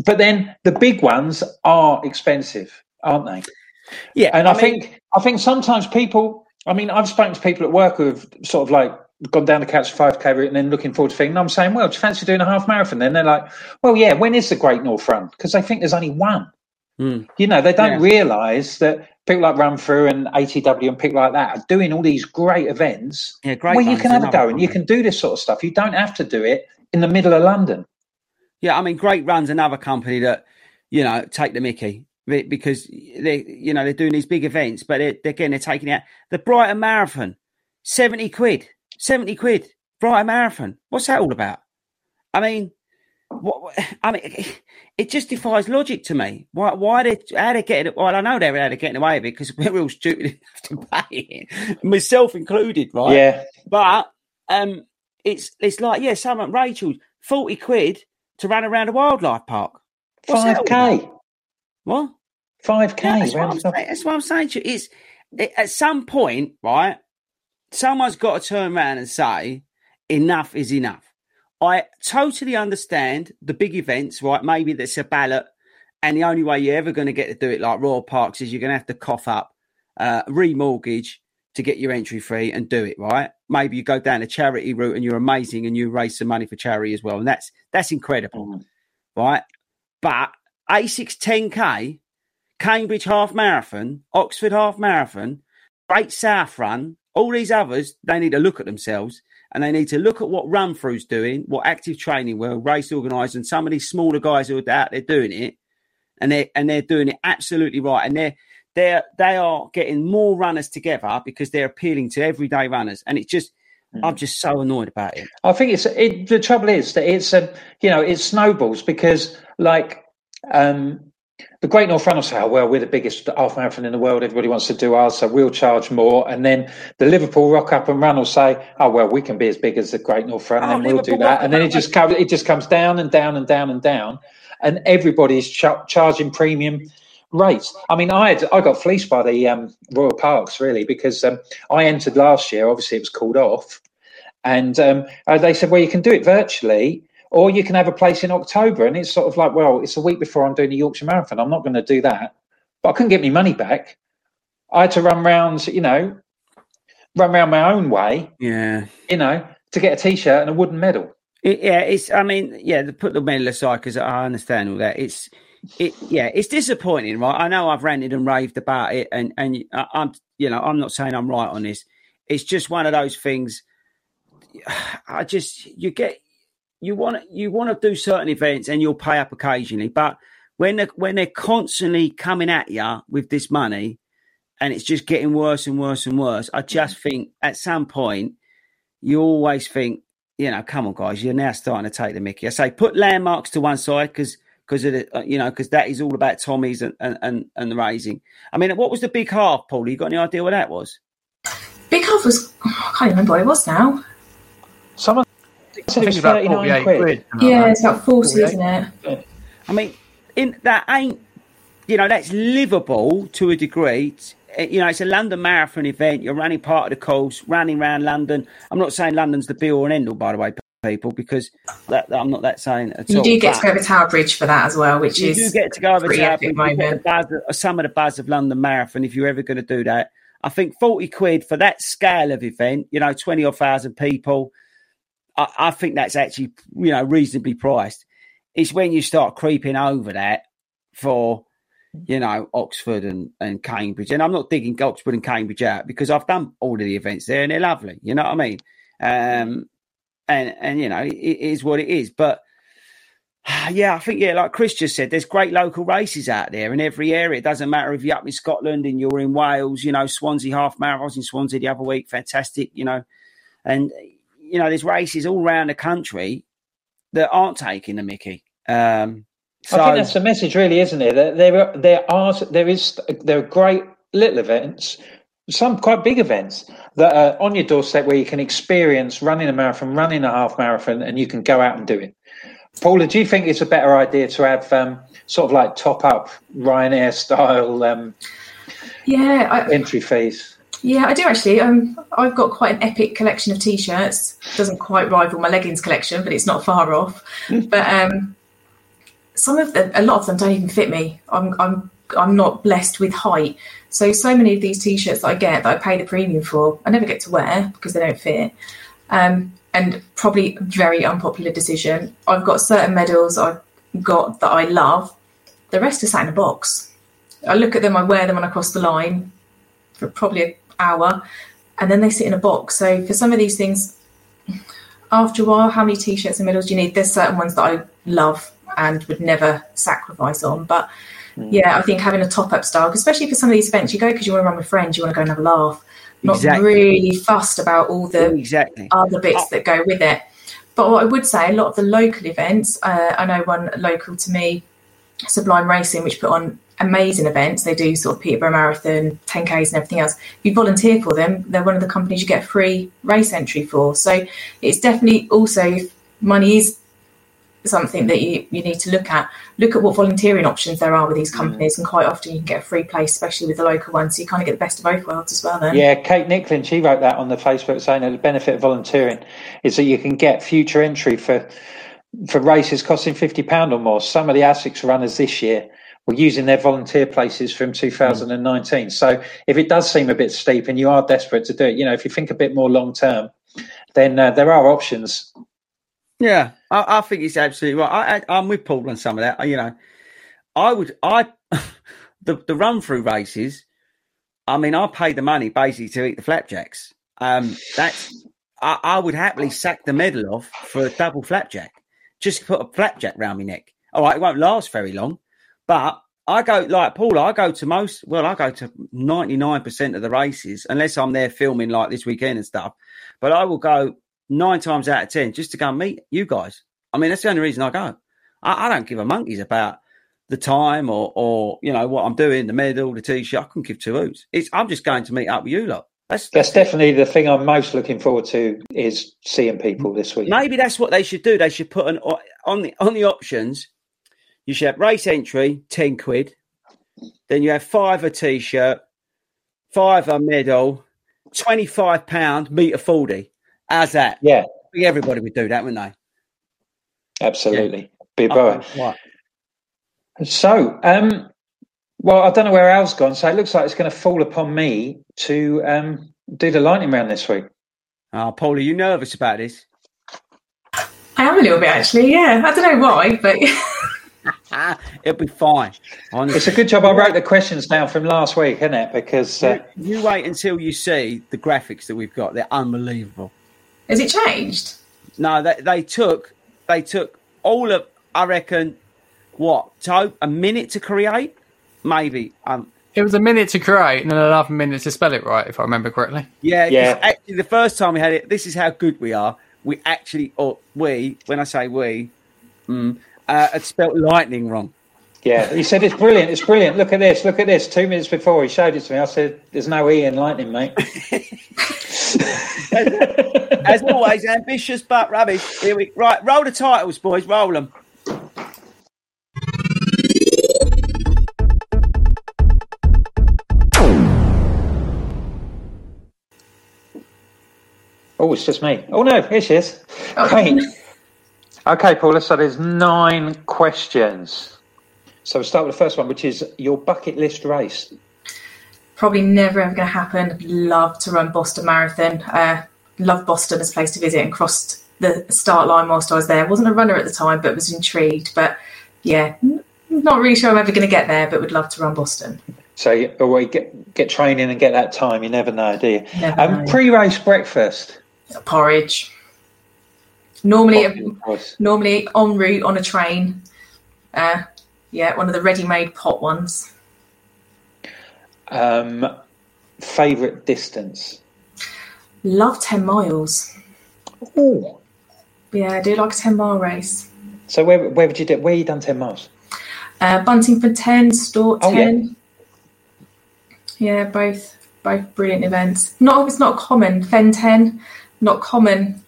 But then the big ones are expensive, aren't they? Yeah, and I, mean- think I think sometimes people. I mean, I've spoken to people at work who have sort of like gone down the catch five k route and then looking forward to thing. And I'm saying, well, do you fancy doing a half marathon? Then they're like, well, yeah. When is the Great North Run? Because they think there's only one. Hmm. You know, they don't Yeah. realise that people like Run Through and ATW and people like that are doing all these great events Yeah, great. where you can have a another go and you can do this sort of stuff. You don't have to do it in the middle of London. Yeah, I mean, Great Run's another company that you know take the Mickey be- because they, you know, they're doing these big events, but they're, again, they're taking out the Brighton Marathon, seventy quid, seventy quid, Brighton Marathon. What's that all about? I mean, what? I mean, it just defies logic to me. Why? Why they? How they getting? Well, I know they're how they're getting away with it because we're all stupid enough to pay it, myself included, right? Yeah. But um, it's it's like yeah, someone Rachel forty quid to run around a wildlife park. Five k. What? Five k. Yeah, that's, what I'm saying, that's what I'm saying to you. It's it, at some point, right? Someone's got to turn around and say, enough is enough. I totally understand the big events, right? Maybe there's a ballot, and the only way you're ever going to get to do it like Royal Parks is you're going to have to cough up, uh, remortgage to get your entry fee and do it right. Maybe you go down a charity route and you're amazing and you raise some money for charity as well, and that's that's incredible, Mm. right? But ASICS 10k, Cambridge half marathon, Oxford half marathon, Great South Run, all these others, they need to look at themselves and they need to look at what Run Through's doing, what Active Training World, Race Organised, and some of these smaller guys who are out there doing it, and they're, and they're doing it absolutely right, and they're they're they are getting more runners together because they're appealing to everyday runners, and it's just I'm just so annoyed about it. I think it's it, the trouble is that it's um, you know it snowballs because like um, the Great North Run will say, "Oh well, we're the biggest half marathon in the world. Everybody wants to do ours, so we'll charge more." And then the Liverpool Rock Up and Run will say, "Oh well, we can be as big as the Great North Run, and Oh, then we'll do that." And then it just comes it just comes down and down and down and down, and everybody's ch- charging premium rates. I mean, I had, I got fleeced by the um, Royal Parks really because um, I entered last year. Obviously, it was called off, and um, uh, they said, "Well, you can do it virtually." Or you can have a place in October, and it's sort of like, well, it's a week before I'm doing the Yorkshire Marathon. I'm not going to do that, but I couldn't get my money back. I had to run round, you know, run round my own way, Yeah. you know, to get a t-shirt and a wooden medal. It, yeah, it's. I mean, yeah, to put the medal aside because I understand all that. It's, it. Yeah, it's disappointing, right? I know I've ranted and raved about it, and and I, I'm, you know, I'm not saying I'm right on this. It's just one of those things. I just you get you want to you want to do certain events and you'll pay up occasionally, but when they when they're constantly coming at you with this money, and it's just getting worse and worse and worse, I just think at some point you always think, you know, come on, guys, you're now starting to take the Mickey. I say put landmarks to one side because because of the, uh, you know, because that is all about Tommy's and, and, and, and the raising. I mean, what was the big half, Paul? You got any idea what that was? Big half was I can't remember what it was now. Someone said it's about 39 48 quid. quid. Yeah, like it's about forty, 48. isn't it? I mean, in that ain't, you know, that's livable to a degree. It's, you know, it's a London Marathon event. You're running part of the course, running around London. I'm not saying London's the be all and end all, by the way, people, because that, I'm not that saying at You all. You do get to But- go over Tower Bridge for that as well, which you is do get to go over pretty to that, epic but you get moment. buzz some of the buzz of London Marathon if you're ever going to do that. I think 40 quid for that scale of event, you know, 20 or thousand people, I, I think that's actually, you know, reasonably priced. It's when you start creeping over that for, you know, Oxford and, and Cambridge. And I'm not digging Oxford and Cambridge out because I've done all of the events there and they're lovely. You know what I mean? Um, and, and, you know, it, it is what it is. But, yeah, I think yeah, like Chris just said, there's great local races out there in every area. It doesn't matter if you're up in Scotland and you're in Wales. You know, Swansea half marathon. I was in Swansea the other week, fantastic. You know, and you know, there's races all around the country that aren't taking the Mickey. Um, so I think that's the message, really, isn't it? That there, are, there are, there is, there are great little events, some quite big events that are on your doorstep where you can experience running a marathon, running a half marathon, and you can go out and do it. Paula, do you think it's a better idea to have um, sort of like top up Ryanair style um, yeah, I, entry fees? Yeah, I do actually. Um, I've got quite an epic collection of t-shirts. Doesn't quite rival my leggings collection, but it's not far off. but um, some of them, a lot of them, don't even fit me. I'm, I'm, I'm not blessed with height, so so many of these t-shirts that I get that I pay the premium for, I never get to wear because they don't fit. Um, and probably very unpopular decision. I've got certain medals I've got that I love. The rest are sat in a box. I look at them, I wear them when I cross the line for probably an hour, and then they sit in a box. So for some of these things, after a while, how many t-shirts and medals do you need? There's certain ones that I love and would never sacrifice on. But yeah, I think having a top-up style, especially for some of these events, you go because you want to run with friends, you want to go and have a laugh, not Exactly. really fussed about all the exactly. other bits that go with it. But what I would say, a lot of the local events, uh, I know one local to me, Sublime Racing, which put on amazing events. They do sort of Peterborough Marathon, 10Ks, and everything else. If you volunteer for them, they're one of the companies you get free race entry for. So it's definitely also, money is something that you, you need to look at, look at what volunteering options there are with these companies. And quite often you can get a free place, especially with the local ones. So you kind of get the best of both worlds as well then. Yeah, Kate Nicklin, she wrote that on the Facebook saying that the benefit of volunteering is that you can get future entry for for races costing fifty pound or more. Some of the ASICS runners this year were using their volunteer places from 2019. So if it does seem a bit steep and you are desperate to do it, you know, if you think a bit more long term, then uh, there are options. Yeah, I, I think it's absolutely right. I, am with Paul on some of that. You know, I would, I, the, the run through races, I mean, I pay the money basically to eat the flapjacks. Um, that's, I, I would happily sack the medal off for a double flapjack. Just put a flapjack round my neck. All right, it won't last very long, but I go like Paul. I go to most. Well, I go to ninety nine percent of the races, unless I'm there filming like this weekend and stuff. But I will go nine times out of ten just to go and meet you guys. I mean, that's the only reason I go. I, I don't give a monkeys about the time or or you know what I'm doing, the medal, the t-shirt. I couldn't give two hoots. It's I'm just going to meet up with you lot. That's, that's, that's definitely the thing I'm most looking forward to is seeing people this week. Maybe that's what they should do. They should put an on the on the options. You should have race entry, ten quid. Then you have five a t-shirt, five a medal, twenty five pound meter Fordy. How's that? Yeah, everybody would do that, wouldn't they? Absolutely, yeah. be boy. So, um, well, I don't know where Al's gone, so it looks like it's going to fall upon me to um, do the lightning round this week. Oh, Paul, are you nervous about this? I am a little bit, actually. Yeah, I don't know why, but it'll be fine. Honestly. It's a good job I wrote the questions down from last week, isn't it? Because uh... you, you wait until you see the graphics that we've got; they're unbelievable. Has it changed? No, they, they took they took all of I reckon what to a minute to create, maybe. Um, it was a minute to create and then another minute to spell it right, if I remember correctly. Yeah, yeah. Actually, the first time we had it, this is how good we are. We actually, or we, when I say we, mm, uh, had spelt lightning wrong. Yeah, he said it's brilliant. It's brilliant. Look at this. Look at this. Two minutes before he showed it to me, I said, "There's no e in lightning, mate." As always, ambitious but rubbish. Here we right. Roll the titles, boys. Roll them. Oh, it's just me. Oh no, here she is. Great. Okay, Paula. So there's nine questions. So we'll start with the first one, which is your bucket list race. Probably never ever going to happen. Love to run Boston Marathon. Uh, love Boston as a place to visit and crossed the start line whilst I was there. wasn't a runner at the time, but was intrigued. But yeah, not really sure I'm ever going to get there, but would love to run Boston. So you get get training and get that time. You never know, do you? Never um, know. Pre-race breakfast porridge. Normally, normally en route on a train. Uh, yeah, one of the ready-made pot ones. Um, favorite distance. Love ten miles. Oh. Yeah, I do like a ten mile race. So where where would you do? Where you done ten miles? Uh, Buntingford ten, Stort oh, ten. Yeah. yeah, both both brilliant events. Not it's not common. Fen ten not common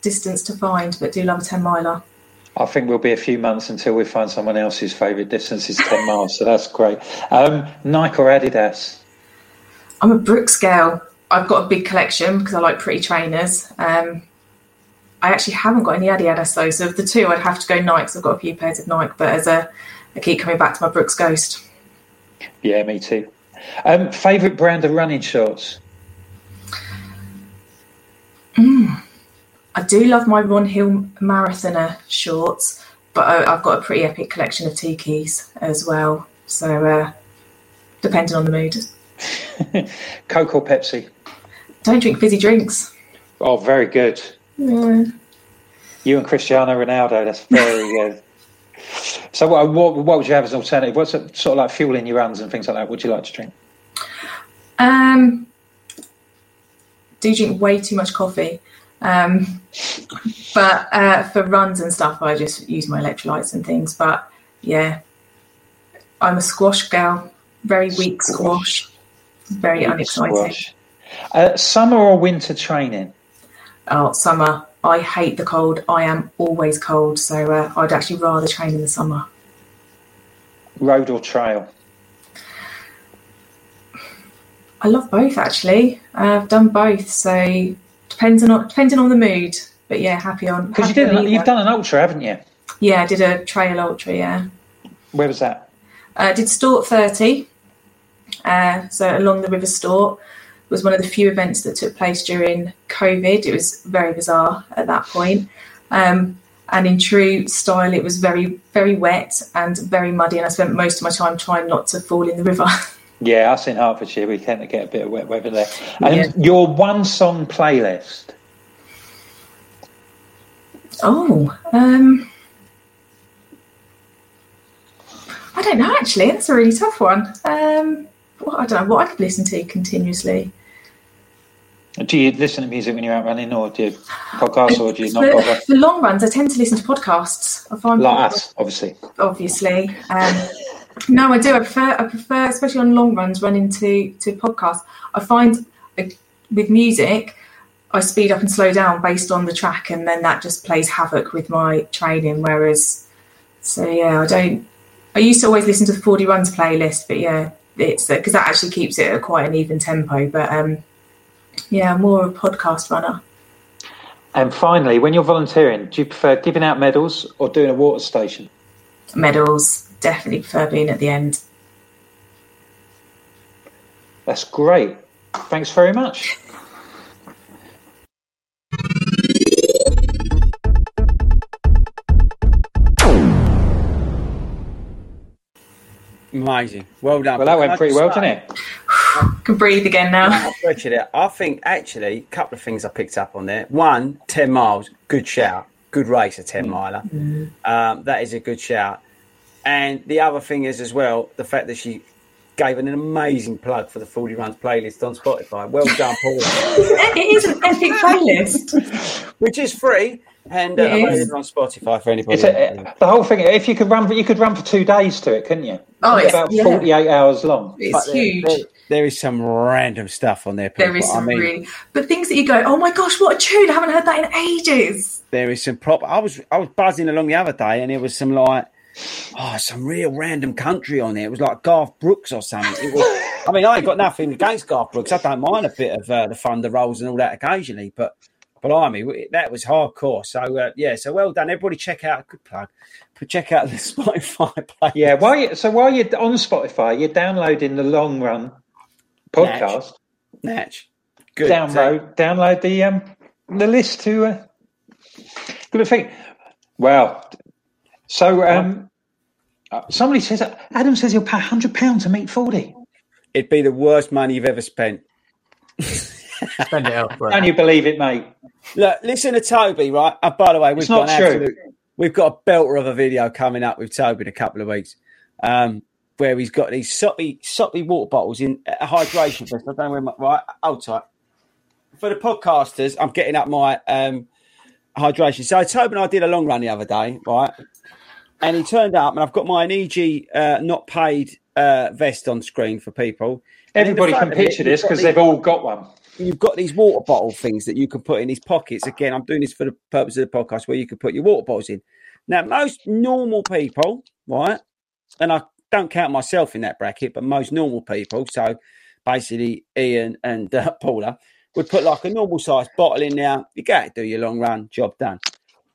distance to find, but do love a 10 miler. I think we'll be a few months until we find someone else's favourite distance is 10 miles, so that's great. Um, Nike or Adidas? I'm a Brooks girl. I've got a big collection because I like pretty trainers. Um, I actually haven't got any Adidas though, so of the two, I'd have to go Nike. I've got a few pairs of Nike, but as a, I keep coming back to my Brooks Ghost. Yeah, me too. Um, favourite brand of running shorts? Mm. I do love my Ron Hill marathoner shorts, but I, have got a pretty epic collection of tikis as well. So, uh, depending on the mood. Coke or Pepsi? Don't drink fizzy drinks. Oh, very good. Yeah. You and Cristiano Ronaldo, that's very good. So, what, what, what would you have as an alternative? What's it, sort of like fueling your runs and things like that? Would you like to drink? Um, do drink way too much coffee. Um, but uh, for runs and stuff, I just use my electrolytes and things. But yeah, I'm a squash gal, very weak squash, very weak unexciting. Squash. Uh, summer or winter training? Oh, summer. I hate the cold. I am always cold, so uh, I'd actually rather train in the summer. Road or trail? I love both actually. I've done both, so depending on depending on the mood. but yeah, happy on. Because you did, on you've done an ultra, haven't you? Yeah, I did a trail ultra. Yeah, Where was that? uh, did Stort thirty. Uh, so along the River Stort was one of the few events that took place during COVID. It was very bizarre at that point. Um, and in true style, it was very, very wet and very muddy. And I spent most of my time trying not to fall in the river. Yeah, us in Hertfordshire, we tend to get a bit of wet weather there. And Yeah. your one song playlist. Oh, um, I don't know. Actually, that's a really tough one. Um, what, I don't know what I could listen to continuously. Do you listen to music when you're out running, or do you podcasts, or do you not For, bother? for long runs, I tend to listen to podcasts. I find Like us, obviously. obviously. Um, no, I do. I prefer, I prefer, especially on long runs, running to to podcasts. I find with music, I speed up and slow down based on the track, and then that just plays havoc with my training. Whereas, so yeah, I don't. I used to always listen to the Fordy Runs playlist, but yeah, it's because that actually keeps it at quite an even tempo. But um, yeah, I'm more a podcast runner. And finally, when you're volunteering, do you prefer giving out medals or doing a water station? Medals definitely prefer being at the end. That's great. Thanks very much. Amazing. Well done. Well, that went pretty well, didn't it? Can breathe again now. I'll stretch it out. I think actually a couple of things I picked up on there. One, 10 miles, good shout. Good race, a 10 miler. Um, that is a good shout. And the other thing is as well, the fact that she gave an amazing plug for the Fordy Runs playlist on Spotify. Well done, Paul. it is an epic playlist. Which is free and uh, It is. available on Spotify for anybody. It's a, the whole thing. If you could run, for, you could run for two days to it, couldn't you? Oh, It's it's- about yeah. forty-eight hours long. It's But huge. there- there is some random stuff on there. People. There is some I mean, really, but things that you go, oh my gosh, what a tune! I haven't heard that in ages. there is some prop. I was I was buzzing along the other day, and it was some like oh some real random country on there. It was like Garth Brooks or something. It was. I mean, I ain't got nothing against Garth Brooks. I don't mind a bit of uh, the thunder rolls and all that occasionally, but blimey, that was hardcore. So uh, yeah, so well done, everybody. Check out good plug. Check out the Spotify play. Yeah. While you, so while you're on Spotify, you're downloading the long run podcast. Natch. Good. Download, download the um the list to uh, good thing. Well, so um, uh, somebody says Adam says he'll pay hundred pounds to meet Fordy. It'd be the worst money you've ever spent. Spend it elsewhere. Can you believe it, mate? Look, listen to Toby, right? And by the way, we've It's got not true. absolute, we've got a belter of a video coming up with Toby in a couple of weeks, um, where he's got these soppy, soppy water bottles in a hydration vest. I don't know where my right. Hold tight. For the podcasters, I'm getting up my um, hydration. So Toby and I did a long run the other day, right? And he turned up, and I've got my NEG uh, not paid uh, vest on screen for people. And in the Everybody can of it, picture this because they've all got one. you've got these water bottle things that you can put in these pockets. Again, I'm doing this for the purpose of the podcast where you can put your water bottles in. Now, most normal people, right, and I don't count myself in that bracket, but most normal people, so basically Ian and uh, Paula, would put like a normal sized bottle in there. You go, do your long run, job done.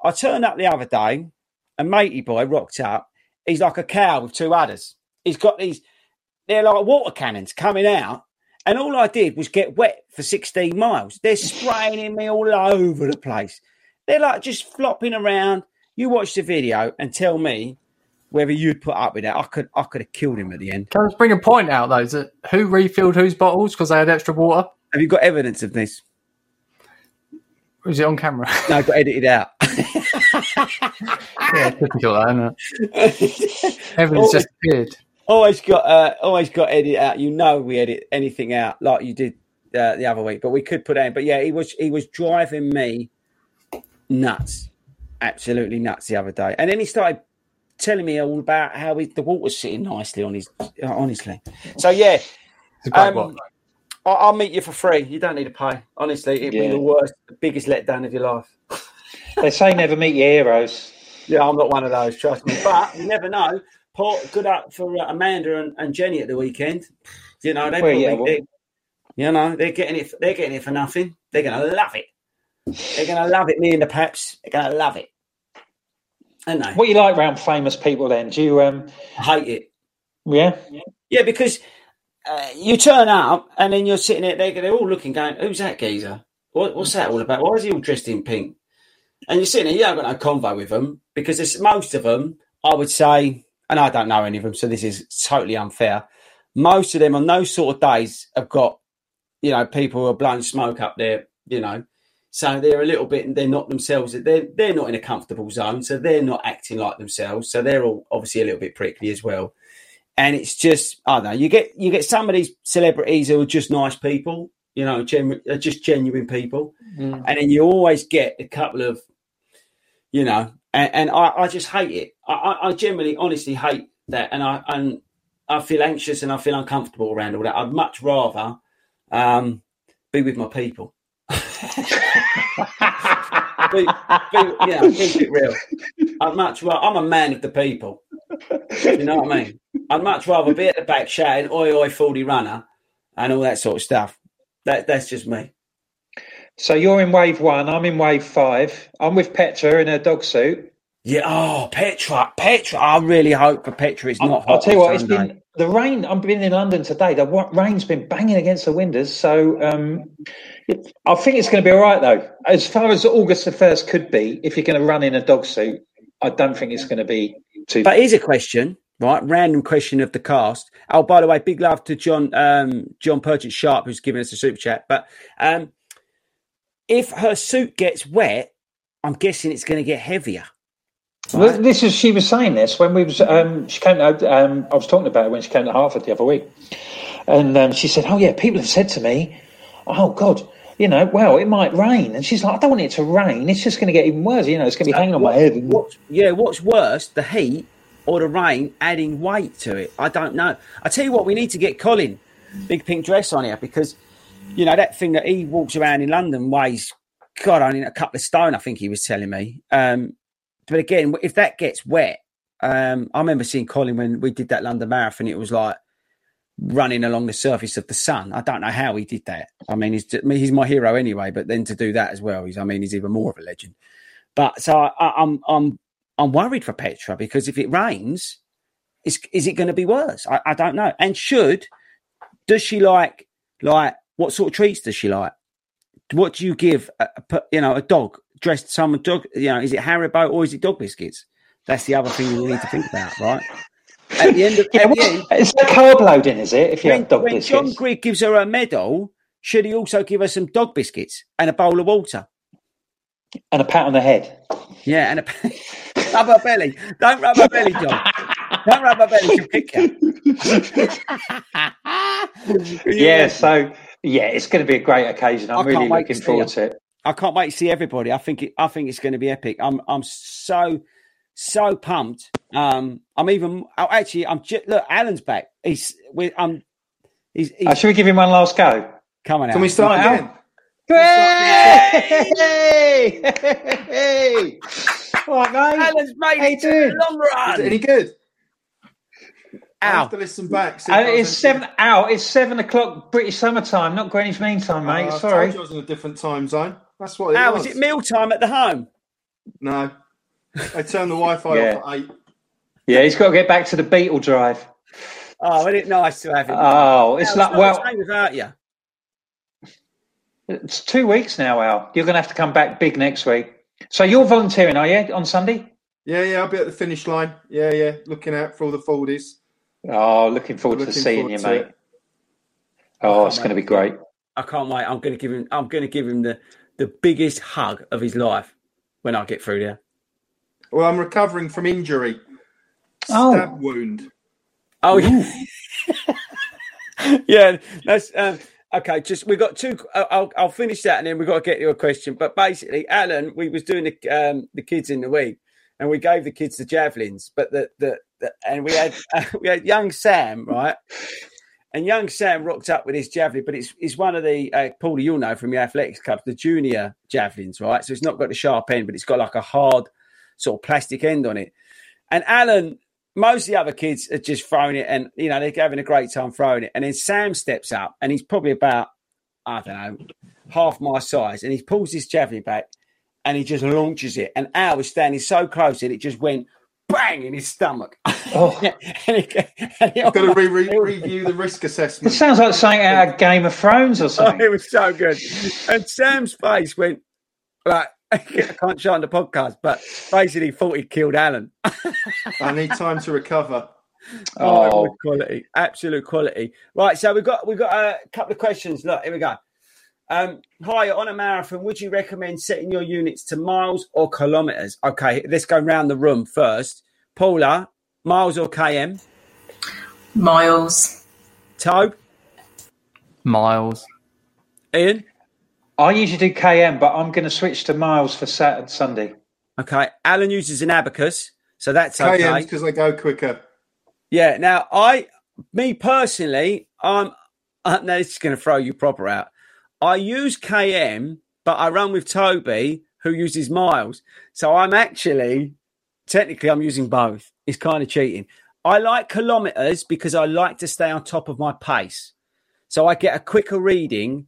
I turned up the other day, a matey boy rocked up. He's like a cow with two udders. He's got these, they're like water cannons coming out. And all I did was get wet for 16 miles. They're spraying me all over the place. They're like just flopping around. You watch the video and tell me whether you'd put up with that. I could I could have killed him at the end. Can I just bring a point out though? Is that who refilled whose bottles because they had extra water? Have you got evidence of this? Was it on camera? No, I got edited out. Yeah, typical, that, isn't it? Evidence just appeared. always got uh, always got edit out. You know we edit anything out like you did uh, the other week, but we could put it in. But yeah, he was he was driving me nuts, absolutely nuts the other day. And then he started telling me all about how he, the water's sitting nicely on his. Uh, honestly, so yeah, It's a great um, one. I- I'll meet you for free. You don't need to pay. Honestly, it'd be the worst, the biggest letdown of your life. They say never meet your heroes. Yeah, I'm not one of those, trust me. But you never know. Paul, good up for uh, Amanda and, and Jenny at the weekend. You know, they Well, probably, yeah, well- they- you know, they're getting it. They're getting it for nothing. They're to love it. They're to love it. Me and the Peps, they're to love it. They? What you like around famous people then? Do you um I hate it. yeah? Yeah, because uh, you turn up and then you're sitting there, they're, they're all looking, going, "Who's that geezer? What, what's that all about? Why is he all dressed in pink?" And you're sitting there, you haven't got no convo with them because there's most of them, I would say, and I don't know any of them, so this is totally unfair. Most of them on those sort of days have got, you know, people who are blowing smoke up there, you know. So they're a little bit, they're not themselves. They're they're not in a comfortable zone, so they're not acting like themselves. So they're all obviously a little bit prickly as well. And it's just, I don't know. You get you get some of these celebrities who are just nice people, you know, genu- just genuine people, and then you always get a couple of, you know, and, and I, I just hate it. I, I, I generally, honestly hate that, and I and I feel anxious and I feel uncomfortable around all that. I'd much rather um, be with my people. be, be, you know, keep it real. I'd much rather, I'm a man of the people. You know what I mean? I'd much rather be at the back shouting "Oi, oi, Fordy runner" and all that sort of stuff. That that's just me. So you're in wave one. I'm in wave five. I'm with Petra in her dog suit. Yeah. Oh, Petra, Petra. I really hope for Petra it's not hot. I'll tell you what. It's been the rain. I've been in London today. The rain's been banging against the windows. So um, I think it's going to be all right though. As far as August the first could be, if you're going to run in a dog suit, I don't think it's going to be too. But here's a question, right? Random question of the cast. Oh, by the way, big love to John um, John Purchase Sharp who's giving us a super chat. But um, if her suit gets wet, I'm guessing it's going to get heavier. Well, this is she was saying this when we was um, she came out. Um, I was talking about it when she came to Hertford the other week, and um, she said, "Oh yeah, people have said to me, oh God." You know, well, it might rain, and she's like, "I don't want it to rain. It's just going to get even worse. You know, it's going to be hanging on my head." And, What, yeah, what's worse, the heat or the rain adding weight to it? I don't know. I tell you what, we need to get Colin big pink dress on here because you know that thing that he walks around in London weighs God only a couple of stone. I think he was telling me. Um, but again, if that gets wet, um, I remember seeing Colin when we did that London Marathon. It was like running along the surface of the sun. I don't know how he did that. I mean, he's I mean, he's my hero anyway. But then to do that as well, he's I mean, he's even more of a legend. But so I, I, I'm I'm I'm worried for Petra because if it rains, is is it going to be worse? I, I don't know. And should does she like like what sort of treats does she like? What do you give a, a you know a dog dressed some dog? You know, is it Haribo or is it dog biscuits? That's the other thing you need to think about, right? At the end of yeah, the end, it's like carb loading, is it? If you when, have dog when John biscuits, Grigg gives her a medal, should he also give her some dog biscuits and a bowl of water? and a pat on the head. Yeah, and a rub her belly. Don't rub her belly, John. Don't rub her belly. She'll kick you. Yeah, so yeah, it's going to be a great occasion. I'm really looking to forward her. to it. I can't wait to see everybody. I think it, I think it's going to be epic. I'm I'm so so pumped. Um, I'm even oh, actually I'm ju- look. Alan's back. He's with um. He's, he's Uh, should we give him one last go? Come on, Can we start Now? again? Hey! hey! All right, mate. Alan's made How you it to the long run. Is it any good? I have to listen back. Uh, if I was it's seven out. It's seven o'clock British summertime, not Greenwich Mean Time, any- mate. I Sorry. told you I was in a different time zone. That's what it How was. is it mealtime at the home? No. I turned the Wi-Fi Yeah. off at eight. Yeah, he's got to get back to the Beetle Drive. Oh, isn't it nice to have him? Oh, it's No, like not well, without you. it's two weeks now, Al. You're going to have to come back big next week. So you're volunteering, are you, on Sunday? Yeah, yeah, I'll be at the finish line. Yeah, yeah, looking out for all the Fordies. Oh, looking forward to seeing forward you, to mate. it. Oh, it's going to be great. I can't wait. I'm going to give him. I'm going to give him the the biggest hug of his life when I get through there. Well, I'm recovering from injury. Oh. Stab wound. Oh yeah, yeah. That's um, okay. Just we've got two. I'll- I'll finish that and then we've got to get you a question. But basically, Alan, we was doing the um the kids in the week, and we gave the kids the javelins, but the the, the and we had we had young Sam right. And young Sam rocked up with his javelin, but it's, it's one of the, uh, Paulie, you'll know from your athletics clubs, the junior javelins, right? So it's not got the sharp end, but it's got like a hard sort of plastic end on it. And Alan, most of the other kids are just throwing it and, you know, they're having a great time throwing it. And then Sam steps up and he's probably about, I don't know, half my size, and he pulls his javelin back, and he just launches it. And Al was standing so close, and it just went bang in his stomach. Oh. and he, and he Got to re- re- review the risk assessment. It sounds like something out of Game of Thrones or Oh, something. it was so good. And Sam's face went like I can't show on the podcast, but basically thought he killed Alan. I need time to recover. Oh, Oh. quality, absolute quality. Right, so we've got we've got a couple of questions. Look, here we go. Um, hi, on a marathon, would you recommend setting your units to miles or kilometers? Okay, let's go round the room first. Paula, miles or km? Miles. Toe, Miles. Ian. I usually do KM, but I'm going to switch to miles for Saturday, and Sunday. Okay, Alan uses an abacus, so that's KMs okay. because they go quicker. Yeah. Now, I, me personally, I'm. Uh, now this is going to throw you proper out. I use KM, but I run with Toby, who uses miles. So I'm actually, technically, I'm using both. It's kind of cheating. I like kilometers because I like to stay on top of my pace. So I get a quicker reading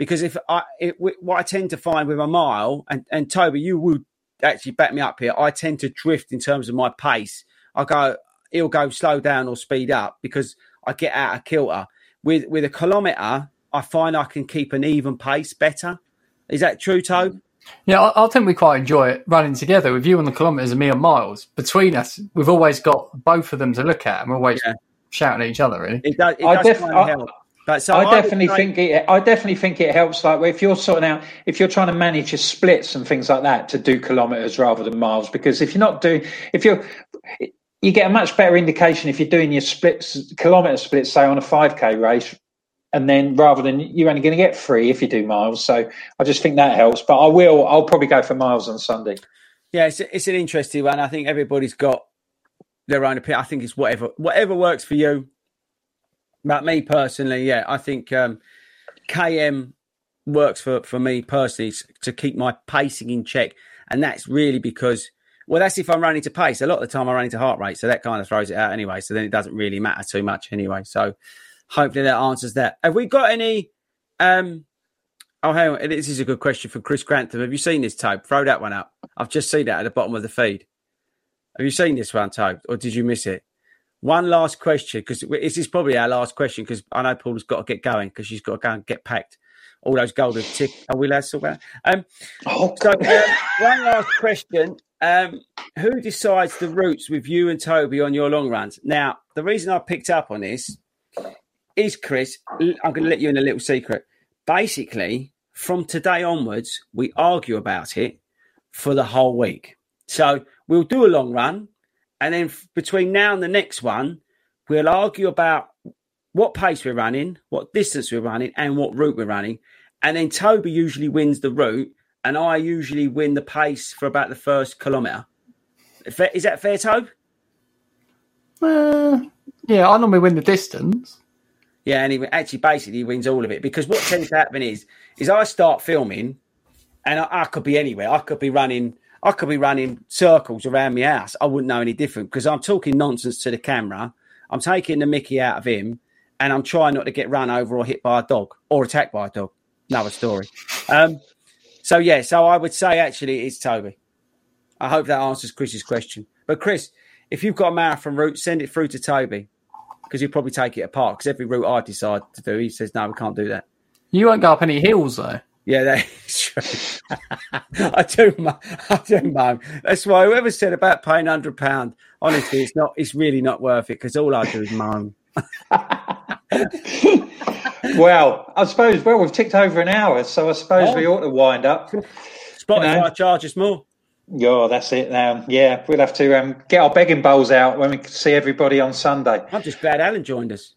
because if I, it, what I tend to find with a mile, and, and Toby, you would actually back me up here, I tend to drift in terms of my pace. I go, he'll go slow down or speed up because I get out of kilter. With with a kilometre, I find I can keep an even pace better. Is that true, Tobe? Yeah, I, I think we quite enjoy it running together with you on the kilometres and me on miles. Between us, we've always got both of them to look at, and we're always Yeah. shouting at each other. Really, It does. It I def- kind I- help. But so I definitely think it. I definitely think it helps. Like if you're sorting out, if you're trying to manage your splits and things like that, to do kilometers rather than miles. Because if you're not doing, if you're, you get a much better indication if you're doing your splits, kilometer splits, say on a 5k race, and then rather than you're only going to get three if you do miles. So I just think that helps. But I will. I'll probably go for miles on Sunday. Yeah, it's, it's an interesting one. I think everybody's got their own opinion. I think it's whatever whatever works for you. But me personally, yeah, I think um, KM works for, for me personally to keep my pacing in check. And that's really because, well, that's if I'm running to pace. A lot of the time I run into heart rate. So that kind of throws it out anyway. So then it doesn't really matter too much anyway. So hopefully that answers that. Have we got any? Um, oh, hang on. This is a good question from Chris Grantham. Have you seen this, Tobe? Throw that one up. I've just seen that at the bottom of the feed. Have you seen this one, Tobe, or did you miss it? One last question, because this is probably our last question, because I know Paula's got to get going because she's got to go and get packed. All those golden tick. Are we allowed to talk about? Um, Oh, so, um, one last question: um, Who decides the routes with you and Toby on your long runs? Now, the reason I picked up on this is, Chris. I'm going to let you in a little secret. Basically, from today onwards, we argue about it for the whole week. So we'll do a long run, and then f- between now and the next one, we'll argue about what pace we're running, what distance we're running, and what route we're running. And then Toby usually wins the route, and I usually win the pace for about the first kilometre. Is that fair, Toby? uh, yeah, I normally win the distance. Yeah, and he actually basically wins all of it because what tends to happen is is I start filming, and I, I could be anywhere. I could be running. I could be running circles around my house. I wouldn't know any different because I'm talking nonsense to the camera. I'm taking the Mickey out of him, and I'm trying not to get run over or hit by a dog or attacked by a dog. Another story. Um, so yeah, so I would say actually it's Toby. I hope that answers Chris's question. But Chris, if you've got a marathon route, send it through to Toby because he'll probably take it apart. Because every route I decide to do, he says no, we can't do that. You won't go up any hills though. Yeah, that is true. I do, I do moan. That's why whoever said about paying hundred pound, honestly, it's not. It's really not worth it because all I do is moan. well, I suppose. Well, we've ticked over an hour, so I suppose Oh. we ought to wind up. Spotify You know. charges more. Yeah, that's it. Now, yeah, we'll have to um, get our begging bowls out when we see everybody on Sunday. I'm just glad Alan joined us.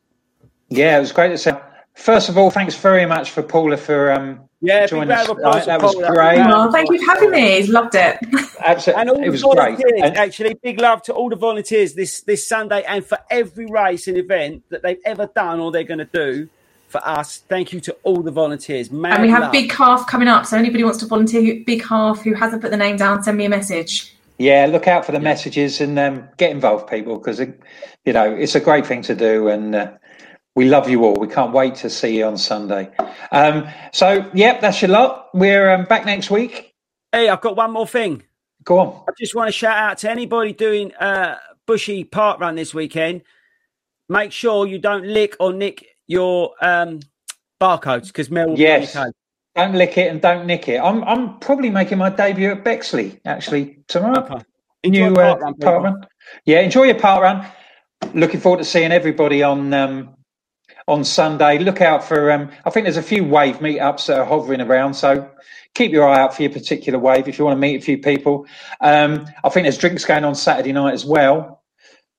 Yeah, it was great to see. First of all, thanks very much for Paula for um, Yeah, big joining round us. of applause Uh, that was Paula. great. Oh, thank you for having me. Loved it. Absolutely, And all it the was great. And- actually, big love to all the volunteers this this Sunday and for every race and event that they've ever done or they're going to do for us. Thank you to all the volunteers. Mad And we have love. Big Half coming up. So anybody wants to volunteer, Big Half, who hasn't put the name down, send me a message. Yeah, look out for the messages and um, get involved, people, because you know it's a great thing to do, and uh, We love you all. We can't wait to see you on Sunday. Um, so, yep, that's your lot. We're um, back next week. Hey, I've got one more thing. Go on. I just want to shout out to anybody doing uh, Bushy Park Run this weekend. Make sure you don't lick or nick your um, barcodes because Mel will Yes. be on your code. Don't lick it and don't nick it. I'm I'm probably making my debut at Bexley actually tomorrow. Okay. Enjoy New park uh, run, park run. Yeah, enjoy your park run. Looking forward to seeing everybody on um, on Sunday. Look out for. Um, I think there's a few wave meetups that are hovering around, so keep your eye out for your particular wave if you want to meet a few people. Um, I think there's drinks going on Saturday night as well.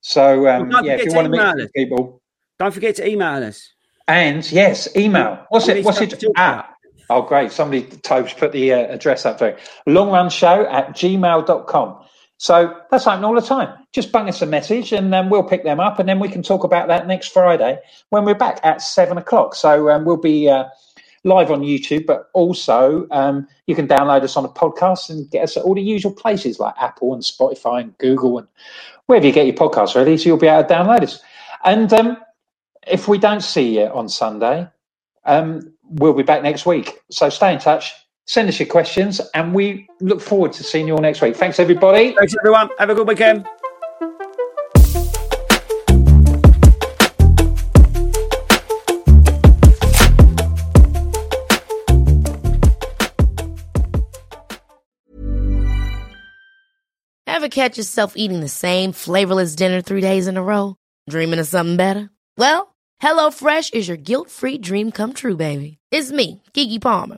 So um, Well, yeah, if you want to meet us. people, Don't forget to email us. and yes, email. What's it? What's it at? Oh, great. Somebody, Tobes, put the uh, address up there. Longrunshow at gmail.com. So that's open all the time. Just bung us a message and then we'll pick them up and then we can talk about that next Friday when we're back at seven o'clock. So um, we'll be uh, live on YouTube, but also um, you can download us on a podcast and get us at all the usual places like Apple and Spotify and Google and wherever you get your podcasts ready. So you'll be able to download us. And um, if we don't see you on Sunday, um, we'll be back next week. So stay in touch, send us your questions, and we look forward to seeing you all next week. Thanks, everybody. Thanks, everyone. Have a good weekend. Ever catch yourself eating the same flavorless dinner three days in a row? Dreaming of something better? Well, HelloFresh is your guilt-free dream come true, baby. It's me, Keke Palmer.